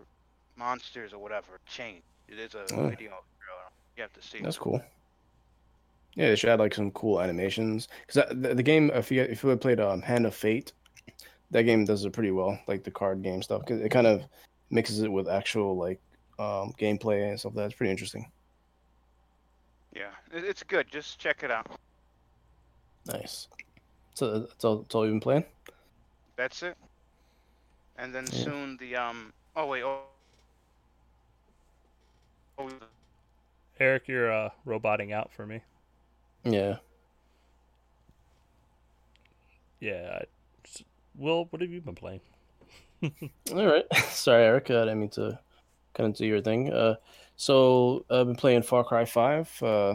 Speaker 4: monsters or whatever change. There's a
Speaker 2: Oh.
Speaker 4: video. You have to see.
Speaker 2: That's cool. Yeah, they should add like some cool animations because the, the game. If you if you had played um, Hand of Fate, that game does it pretty well, like the card game stuff. Because it kind of mixes it with actual like um, gameplay and stuff. That's pretty interesting.
Speaker 4: Yeah, it, it's good. Just check it out.
Speaker 2: Nice. So that's all. That's all you've been playing.
Speaker 4: That's it. And then
Speaker 2: Yeah.
Speaker 4: soon the um. Oh wait. Oh. oh
Speaker 1: Eric, you're uh, roboting out for me.
Speaker 2: Yeah.
Speaker 1: Yeah. I- s- Will, what have you been playing?
Speaker 2: All right. Sorry, Eric. I didn't mean to cut into your thing. Uh, so I've been playing Far Cry Five. Uh,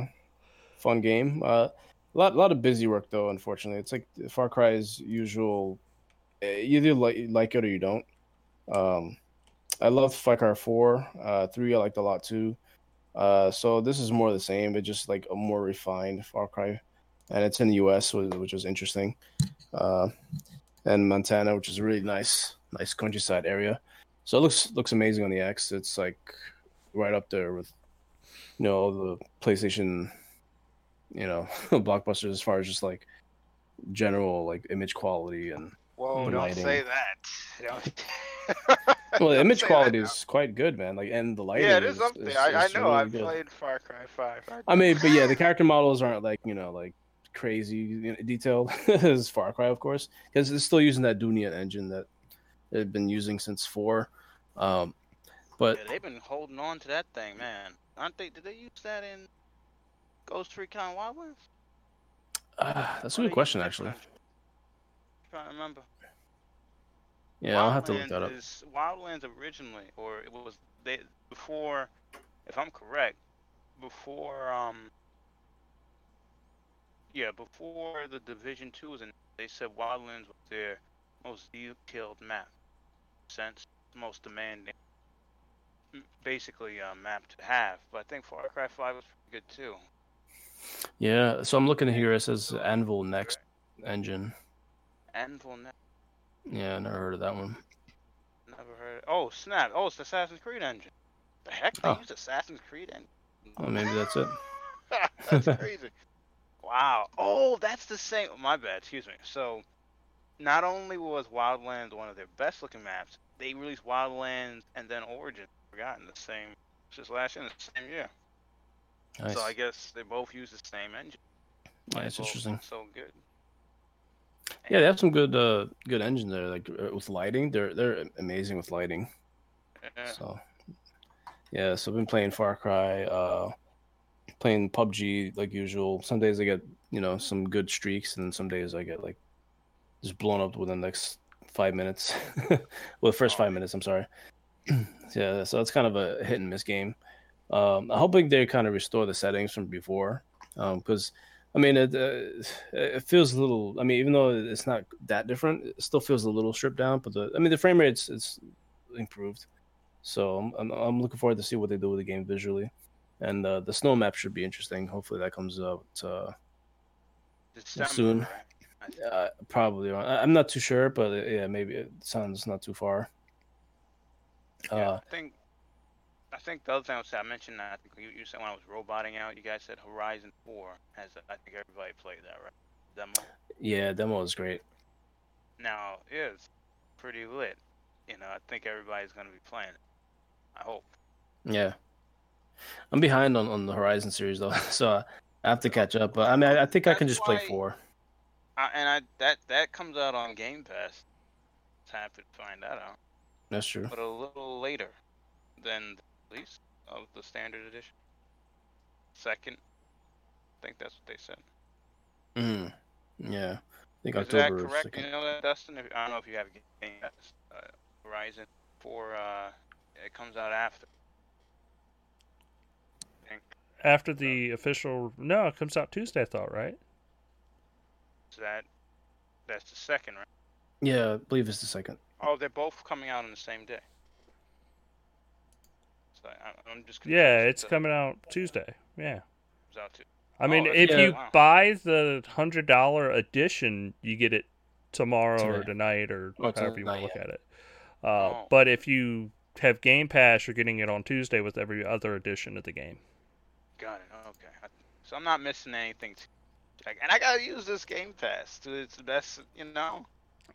Speaker 2: fun game. Uh, a lot, lot of busy work though. Unfortunately, it's like Far Cry's usual. eh, You either like like it or you don't. Um, I loved Far Cry Four. Uh, three I liked a lot too. Uh, so this is more the same, but just like a more refined Far Cry, and it's in the U.S., which, is interesting. Uh, and Montana, which is a really nice, nice countryside area. So it looks looks amazing on the X. It's like right up there with, you know, the PlayStation, you know, blockbusters as far as just like general like image quality and
Speaker 4: Whoa! Don't
Speaker 2: lighting.
Speaker 4: say that. Don't.
Speaker 2: well, the image quality is quite good, man. Like and the lighting.
Speaker 4: Yeah, it is
Speaker 2: is
Speaker 4: up there. I, I
Speaker 2: is
Speaker 4: know.
Speaker 2: really
Speaker 4: I've
Speaker 2: good.
Speaker 4: played Far Cry Five.
Speaker 2: I mean, but yeah, the character models aren't like you know like crazy you know, detailed as Far Cry, of course, because it's still using that Dunia engine that they've been using since four. Um, but
Speaker 4: Yeah, they've been holding on to that thing, man. Aren't they? Did they use that in Ghost Recon Wildlands?
Speaker 2: uh, that's a good question, actually.
Speaker 4: Trying to remember.
Speaker 2: Yeah, I'll have to look that up.
Speaker 4: Is Wildlands originally, or it was they before, if I'm correct, before um. Yeah, before the Division Two was in, they said Wildlands was their most detailed map, sense most demanding, basically uh, map to have. But I think Far Cry Five was pretty good too.
Speaker 2: Yeah, so I'm looking here. It says Anvil Next engine.
Speaker 4: Anvil Next.
Speaker 2: Yeah, I never heard of that one.
Speaker 4: Never heard. Oh snap! Oh, it's the Assassin's Creed engine. The heck? They oh. use Assassin's Creed engine.
Speaker 2: Oh, maybe that's it.
Speaker 4: that's crazy. Wow. Oh, that's the same. My bad. Excuse me. So, not only was Wildlands one of their best looking maps, they released Wildlands and then Origin. Forgotten the same. Just last year, the same year. Nice. So I guess they both use the same engine.
Speaker 2: Yeah, that's interesting.
Speaker 4: So good.
Speaker 2: Yeah, they have some good uh good engines there. Like uh, with lighting, they're they're amazing with lighting. Yeah. So yeah, so I've been playing Far Cry, uh playing PUBG like usual. Some days I get you know some good streaks, and some days I get like just blown up within the next five minutes. well, the first five minutes, I'm sorry. yeah, so it's kind of a hit and miss game. Um, I'm hoping they kind of restore the settings from before, because um, I mean it, uh, it feels a little. I mean, even though it's not that different, it still feels a little stripped down. But the I mean, the frame rate's it's improved, so I'm, I'm looking forward to see what they do with the game visually, and uh, the snow map should be interesting. Hopefully, that comes out uh, soon. Uh, probably. I'm not too sure, but uh, yeah, maybe it sounds not too far.
Speaker 4: Yeah, uh, I think I think the other thing I, was, I mentioned that I think you, you said when I was roboting out, you guys said Horizon Four has. I think everybody played that, right? Demo.
Speaker 2: Yeah, demo was great.
Speaker 4: Now it is pretty lit. You know, I think everybody's gonna be playing it. I hope.
Speaker 2: Yeah, I'm behind on, on the Horizon series though, so I have to catch up. But I mean, I, I think I can just play four.
Speaker 4: I, and I that that comes out on Game Pass. It's happy to find that out.
Speaker 2: That's true.
Speaker 4: But a little later than release of the standard edition. Second, I think that's what they said.
Speaker 2: Hmm. Yeah. I think
Speaker 4: is
Speaker 2: October.
Speaker 4: Is that correct? You know that, Dustin? If, I don't know if you have Game uh, Horizon for uh, it comes out after.
Speaker 1: After the official, no, it comes out Tuesday. I thought, right?
Speaker 4: So that that's the second, right?
Speaker 2: Yeah, I believe it's the second.
Speaker 4: Oh, they're both coming out on the same day. I, am just.
Speaker 1: Yeah, it's coming out Tuesday. Yeah. It's out too. I mean, oh, if yeah. you wow. buy the hundred dollar edition, you get it tomorrow Today. or tonight or oh, however you want to look at it. Uh, oh. But if you have Game Pass, you're getting it on Tuesday with every other edition of the game.
Speaker 4: Got it. Okay. So I'm not missing anything. And I gotta use this Game Pass to its the best, you know.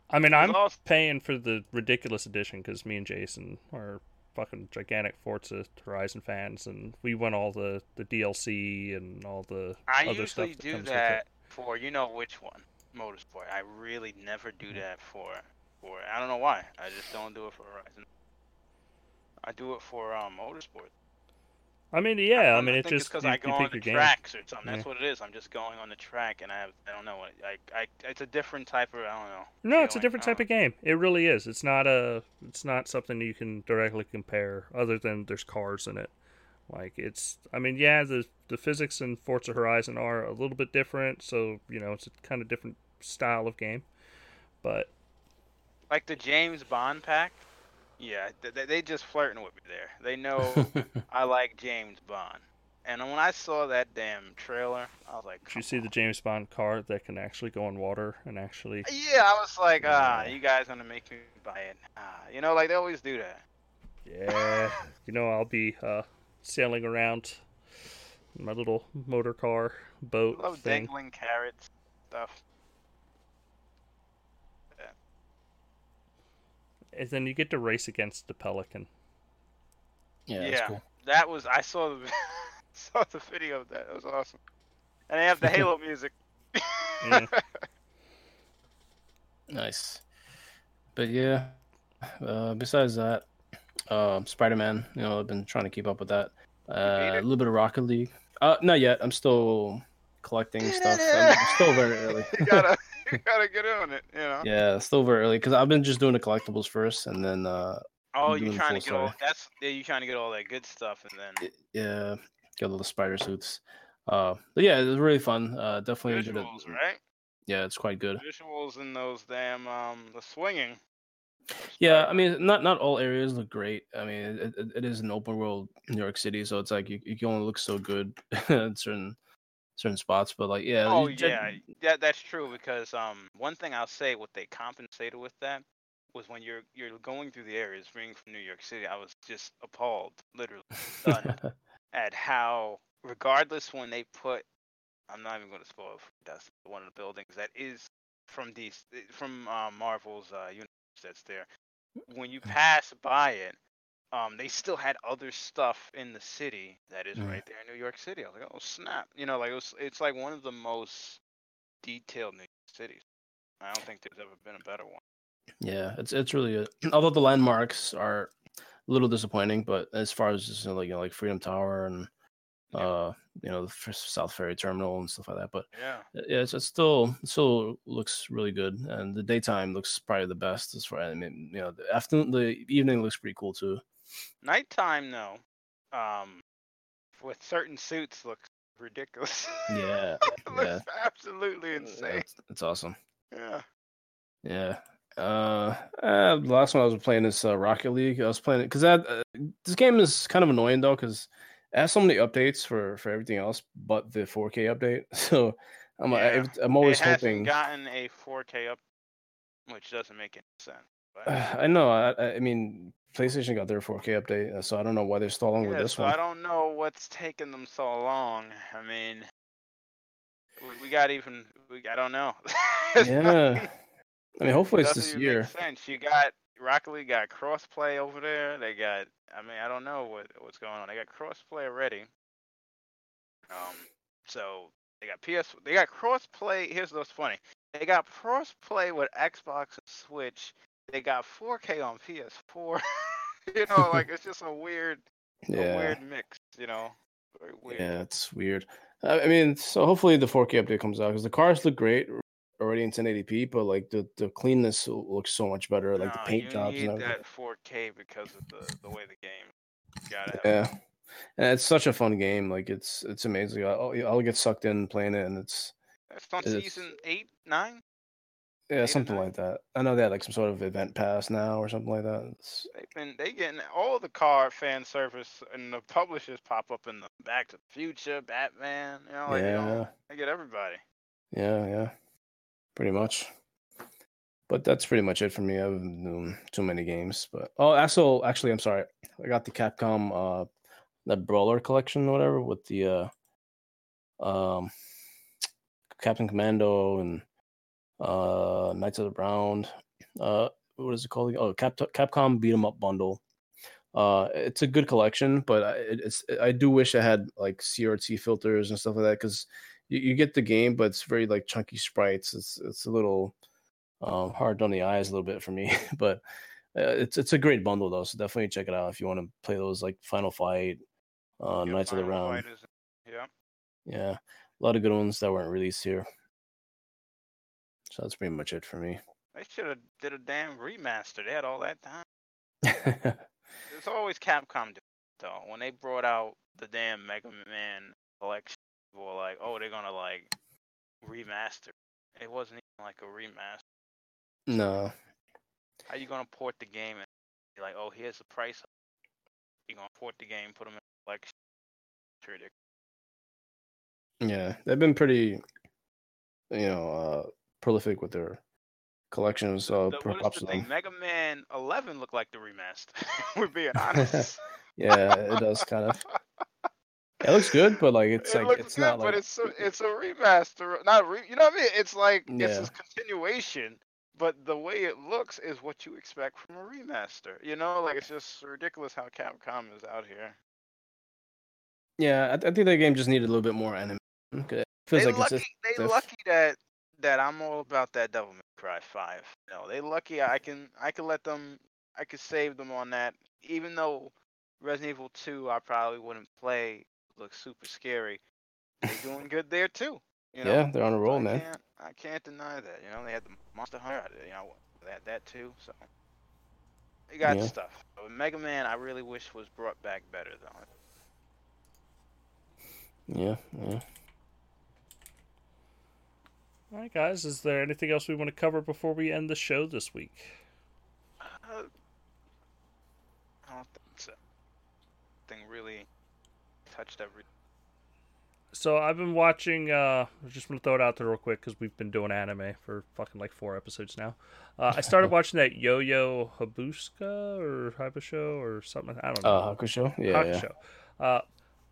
Speaker 1: I mean, I'm awesome. paying for the ridiculous edition because me and Jason are fucking gigantic Forza Horizon fans, and we want all the the DLC and all the
Speaker 4: I
Speaker 1: other stuff.
Speaker 4: I usually do that for you know which one, Motorsport. I really never do mm-hmm. that for for. I don't know why. I just don't do it for Horizon. I do it for um, Motorsport.
Speaker 1: I mean, yeah. I, I mean, it's just
Speaker 4: because I go on the tracks or something. That's yeah. what it is. I'm just going on the track, and I have I don't know. What I, I it's a different type of I don't know.
Speaker 1: No, feeling. it's a different type of game. It really is. It's not a. It's not something you can directly compare, other than there's cars in it. Like it's. I mean, yeah, the the physics in Forza Horizon are a little bit different, so you know it's a kind of different style of game, but.
Speaker 4: Like the James Bond pack, yeah, they, they just flirting with me there. They know I like James Bond. And when I saw that damn trailer, I was like,
Speaker 1: Did you see
Speaker 4: on.
Speaker 1: the James Bond car that can actually go in water and actually.
Speaker 4: Yeah, I was like, ah, you guys gonna make me buy it? Ah, you know, like they always do that.
Speaker 1: Yeah, you know, I'll be uh, sailing around my little motor car boat.
Speaker 4: I love
Speaker 1: thing.
Speaker 4: dangling carrots stuff.
Speaker 1: And then you get to race against the pelican.
Speaker 2: Yeah, yeah, cool.
Speaker 4: that was I saw the saw the video of that. It was awesome, and they have the Halo music.
Speaker 2: nice, but yeah. Uh, besides that, uh, Spider Man. You know, I've been trying to keep up with that. Uh, a little bit of Rocket League. Uh, not yet. I'm still collecting stuff. I'm still very early.
Speaker 4: you gotta, you gotta get on it. You know.
Speaker 2: Yeah, still very early because I've been just doing the collectibles first, and then uh,
Speaker 4: Oh, you
Speaker 2: the
Speaker 4: trying to get all that's yeah, you trying to get all that good stuff, and then
Speaker 2: yeah, got all the spider suits. Uh, but yeah, it was really fun. Uh, definitely enjoyed it.
Speaker 4: visuals, right?
Speaker 2: Yeah, it's quite good.
Speaker 4: Visuals in those damn um the swinging.
Speaker 2: Yeah, I mean, not not all areas look great. I mean, it, it, it is an open world New York City, so it's like you, you can only look so good in certain certain spots. But like, yeah,
Speaker 4: Oh yeah, that that's true because um one thing I'll say what they compensated with that was when you're you're going through the areas being from New York City, I was just appalled, literally stunned at how regardless when they put I'm not even gonna spoil that's one of the buildings that is from these from uh, Marvel's uh universe that's there. When you pass by it, um, they still had other stuff in the city that is right there in New York City. I was like, oh snap! You know, like it was, it's like one of the most detailed New York cities. I don't think there's ever been a better one.
Speaker 2: yeah, it's it's really good. Although the landmarks are a little disappointing, but as far as just you know, like you know, like Freedom Tower and
Speaker 4: Yeah.
Speaker 2: uh, you know, the South Ferry Terminal and stuff like that, but
Speaker 4: Yeah.
Speaker 2: yeah, it's, it's still it still looks really good, and the daytime looks probably the best as far. as I mean, you know, the afternoon, the evening looks pretty cool too.
Speaker 4: Nighttime though, um, with certain suits looks ridiculous.
Speaker 2: Yeah,
Speaker 4: it looks
Speaker 2: yeah.
Speaker 4: absolutely insane.
Speaker 2: It's, awesome.
Speaker 4: Yeah.
Speaker 2: Yeah. Uh, uh, the last one I was playing is uh, Rocket League. I was playing it because that uh, this game is kind of annoying though because it has so many updates for for everything else but the 4K update. So I'm
Speaker 4: Yeah.
Speaker 2: I'm always
Speaker 4: it hasn't
Speaker 2: hoping.
Speaker 4: gotten a 4K up, which doesn't make any sense. But
Speaker 2: I know. I, I- I mean, PlayStation got their 4K update, uh, so I don't know why they're stalling with this
Speaker 4: so
Speaker 2: one.
Speaker 4: I don't know what's taking them so long. I mean, we, we got even. We, I don't know.
Speaker 2: Yeah. I mean, hopefully it's this year.
Speaker 4: Sense. You got Rocket League got crossplay over there. They got. I mean, I don't know what what's going on. They got crossplay already. Um, so they got PS. They got crossplay. Here's what's funny. They got crossplay with Xbox and Switch. They got 4K on PS4. you know, like it's just a weird, a
Speaker 2: Yeah.
Speaker 4: weird mix. You know, very weird.
Speaker 2: Yeah, it's weird. I mean, so hopefully the 4K update comes out because the cars look great already in 1080p, but like the, the cleanness looks so much better, like the paint
Speaker 4: you
Speaker 2: jobs
Speaker 4: need
Speaker 2: and
Speaker 4: that 4K because of the the way the game. You have
Speaker 2: Yeah, and it's such a fun game. Like it's it's amazing. I'll, I'll get sucked in playing it, and it's
Speaker 4: It's on
Speaker 2: It's-
Speaker 4: season eight, nine.
Speaker 2: Yeah something like that. I know they had like some sort of event pass now or something like that. It's,
Speaker 4: They've been they getting all the car fan service and the publishers pop up in the Back to the Future, Batman. You know, like
Speaker 2: yeah,
Speaker 4: don't, they get everybody.
Speaker 2: yeah, yeah, pretty much. But that's pretty much it for me. I haven't been doing too many games. But oh, also, actually, I'm sorry. I got the Capcom uh that Brawler collection or whatever with the uh um Captain Commando and uh Knights of the Round. Uh what is it called? Oh, Cap- Capcom Beat 'em Up bundle. Uh it's a good collection, but I, it's I do wish I had like CRT filters and stuff like that cuz you, you get the game but it's very like chunky sprites. It's it's a little um hard on the eyes a little bit for me, but uh, it's it's a great bundle though, so definitely check it out if you want to play those like Final Fight, uh,
Speaker 4: Yeah,
Speaker 2: Knights of the Round.
Speaker 4: Is- Yeah.
Speaker 2: Yeah, a lot of good ones that weren't released here. So that's pretty much it for me.
Speaker 4: They should have did a damn remaster. They had all that time. It's always Capcom though. When they brought out the damn Mega Man collection, people were like, "Oh, they're gonna like remaster." It wasn't even like a remaster.
Speaker 2: no,
Speaker 4: How you gonna port the game and be like, "Oh, here's the price." You gonna port the game, put them in the collection?
Speaker 2: Yeah, they've been pretty, you know, uh, prolific with their collections. So
Speaker 4: The-
Speaker 2: props to
Speaker 4: the thing?
Speaker 2: them.
Speaker 4: Mega Man 11 looked like the remaster. We're being honest.
Speaker 2: Yeah, it does kind of. It looks good, but like it's
Speaker 4: it
Speaker 2: like it's
Speaker 4: good,
Speaker 2: not
Speaker 4: but it's a, it's a remaster. Uh, not re, you know what I mean? It's like it's a continuation, but the way it looks is what you expect from a remaster. You know, like it's just ridiculous how Capcom is out here.
Speaker 2: yeah. I, I think that game just needed a little bit more anime. It feels
Speaker 4: they
Speaker 2: like
Speaker 4: lucky,
Speaker 2: it's
Speaker 4: they lucky that that I'm all about that Devil May Cry Five. You know, they lucky I can I can let them I could save them on that. Even though Resident Evil Two I probably wouldn't play. Looks super scary. They're doing good there too. You know,
Speaker 2: yeah, they're on a roll,
Speaker 4: I
Speaker 2: man.
Speaker 4: Can't, I can't deny that. You know, they had the Monster Hunter. You know, they had that too. So they got
Speaker 2: Yeah.
Speaker 4: stuff. But Mega Man, I really wish was brought back better though.
Speaker 2: Yeah, yeah.
Speaker 1: All right, guys. Is there anything else we want to cover before we end the show this week?
Speaker 4: Uh, I don't think so. Thing really touched every.
Speaker 1: So I've been watching. Uh, I just want to throw it out there real quick because we've been doing anime for fucking like four episodes now. Uh, I started watching that Yo-Yo Habuska or Habusho or something. I don't know.
Speaker 2: Uh, Hakusho. Yeah, yeah.
Speaker 1: Hakusho. Uh,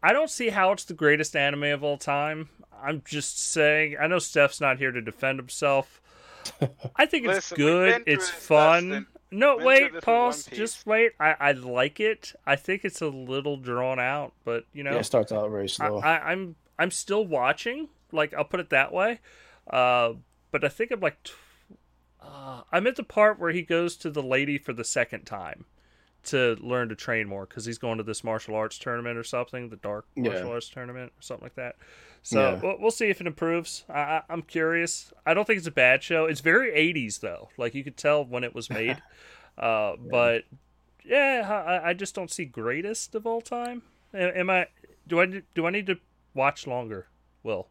Speaker 1: I don't see how it's the greatest anime of all time. I'm just saying. I know Steph's not here to defend himself. I think it's
Speaker 4: Listen,
Speaker 1: good. It's fun. No,
Speaker 4: Been
Speaker 1: wait,
Speaker 4: this with
Speaker 1: Paul.
Speaker 4: One Piece.
Speaker 1: Just wait. I, I like it. I think it's a little drawn out, but you know,
Speaker 2: Yeah, it starts out very
Speaker 1: I,
Speaker 2: slow.
Speaker 1: I, I'm I'm still watching. Like I'll put it that way. Uh, but I think I'm like, tw- uh, I'm at the part where he goes to the lady for the second time to learn to train more because he's going to this martial arts tournament or something, the dark
Speaker 2: Yeah.
Speaker 1: martial arts tournament or something like that. So
Speaker 2: Yeah.
Speaker 1: we'll, we'll see if it improves. I, I'm curious. I don't think it's a bad show. It's very 80s though. Like you could tell when it was made. uh, But yeah, I, I just don't see greatest of all time. Am I? Do I do I need to watch longer? Will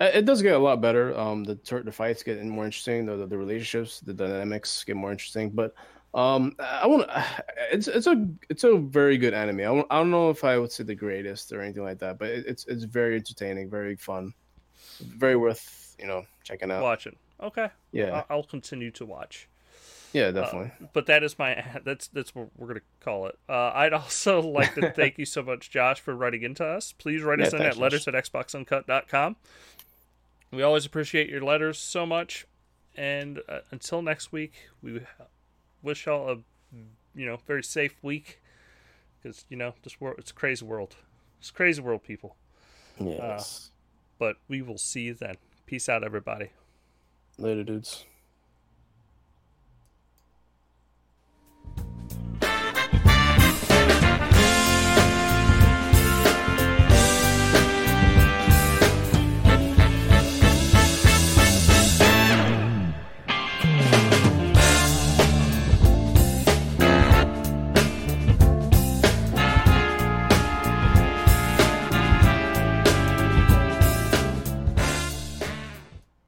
Speaker 2: It does get a lot better. Um, the the fights get more interesting. The, the the relationships, the dynamics get more interesting. But um, I want it's it's a it's a very good anime. I, I don't know if I would say the greatest or anything like that, but it, it's it's very entertaining, very fun, very worth you know checking out.
Speaker 1: watching? Okay,
Speaker 2: Yeah,
Speaker 1: I'll continue to watch.
Speaker 2: yeah, definitely.
Speaker 1: But that is my that's that's what we're gonna call it. Uh, I'd also like to thank you so much, Josh, for writing into us. Please write
Speaker 2: Yeah,
Speaker 1: us in at letters at xboxuncut.com. We always appreciate your letters so much. And uh, until next week, we wish y'all a you know very safe week because you know this world it's a crazy world. It's a crazy world, people.
Speaker 2: yes.
Speaker 1: Uh, but we will see you then. Peace out, everybody.
Speaker 2: Later, dudes.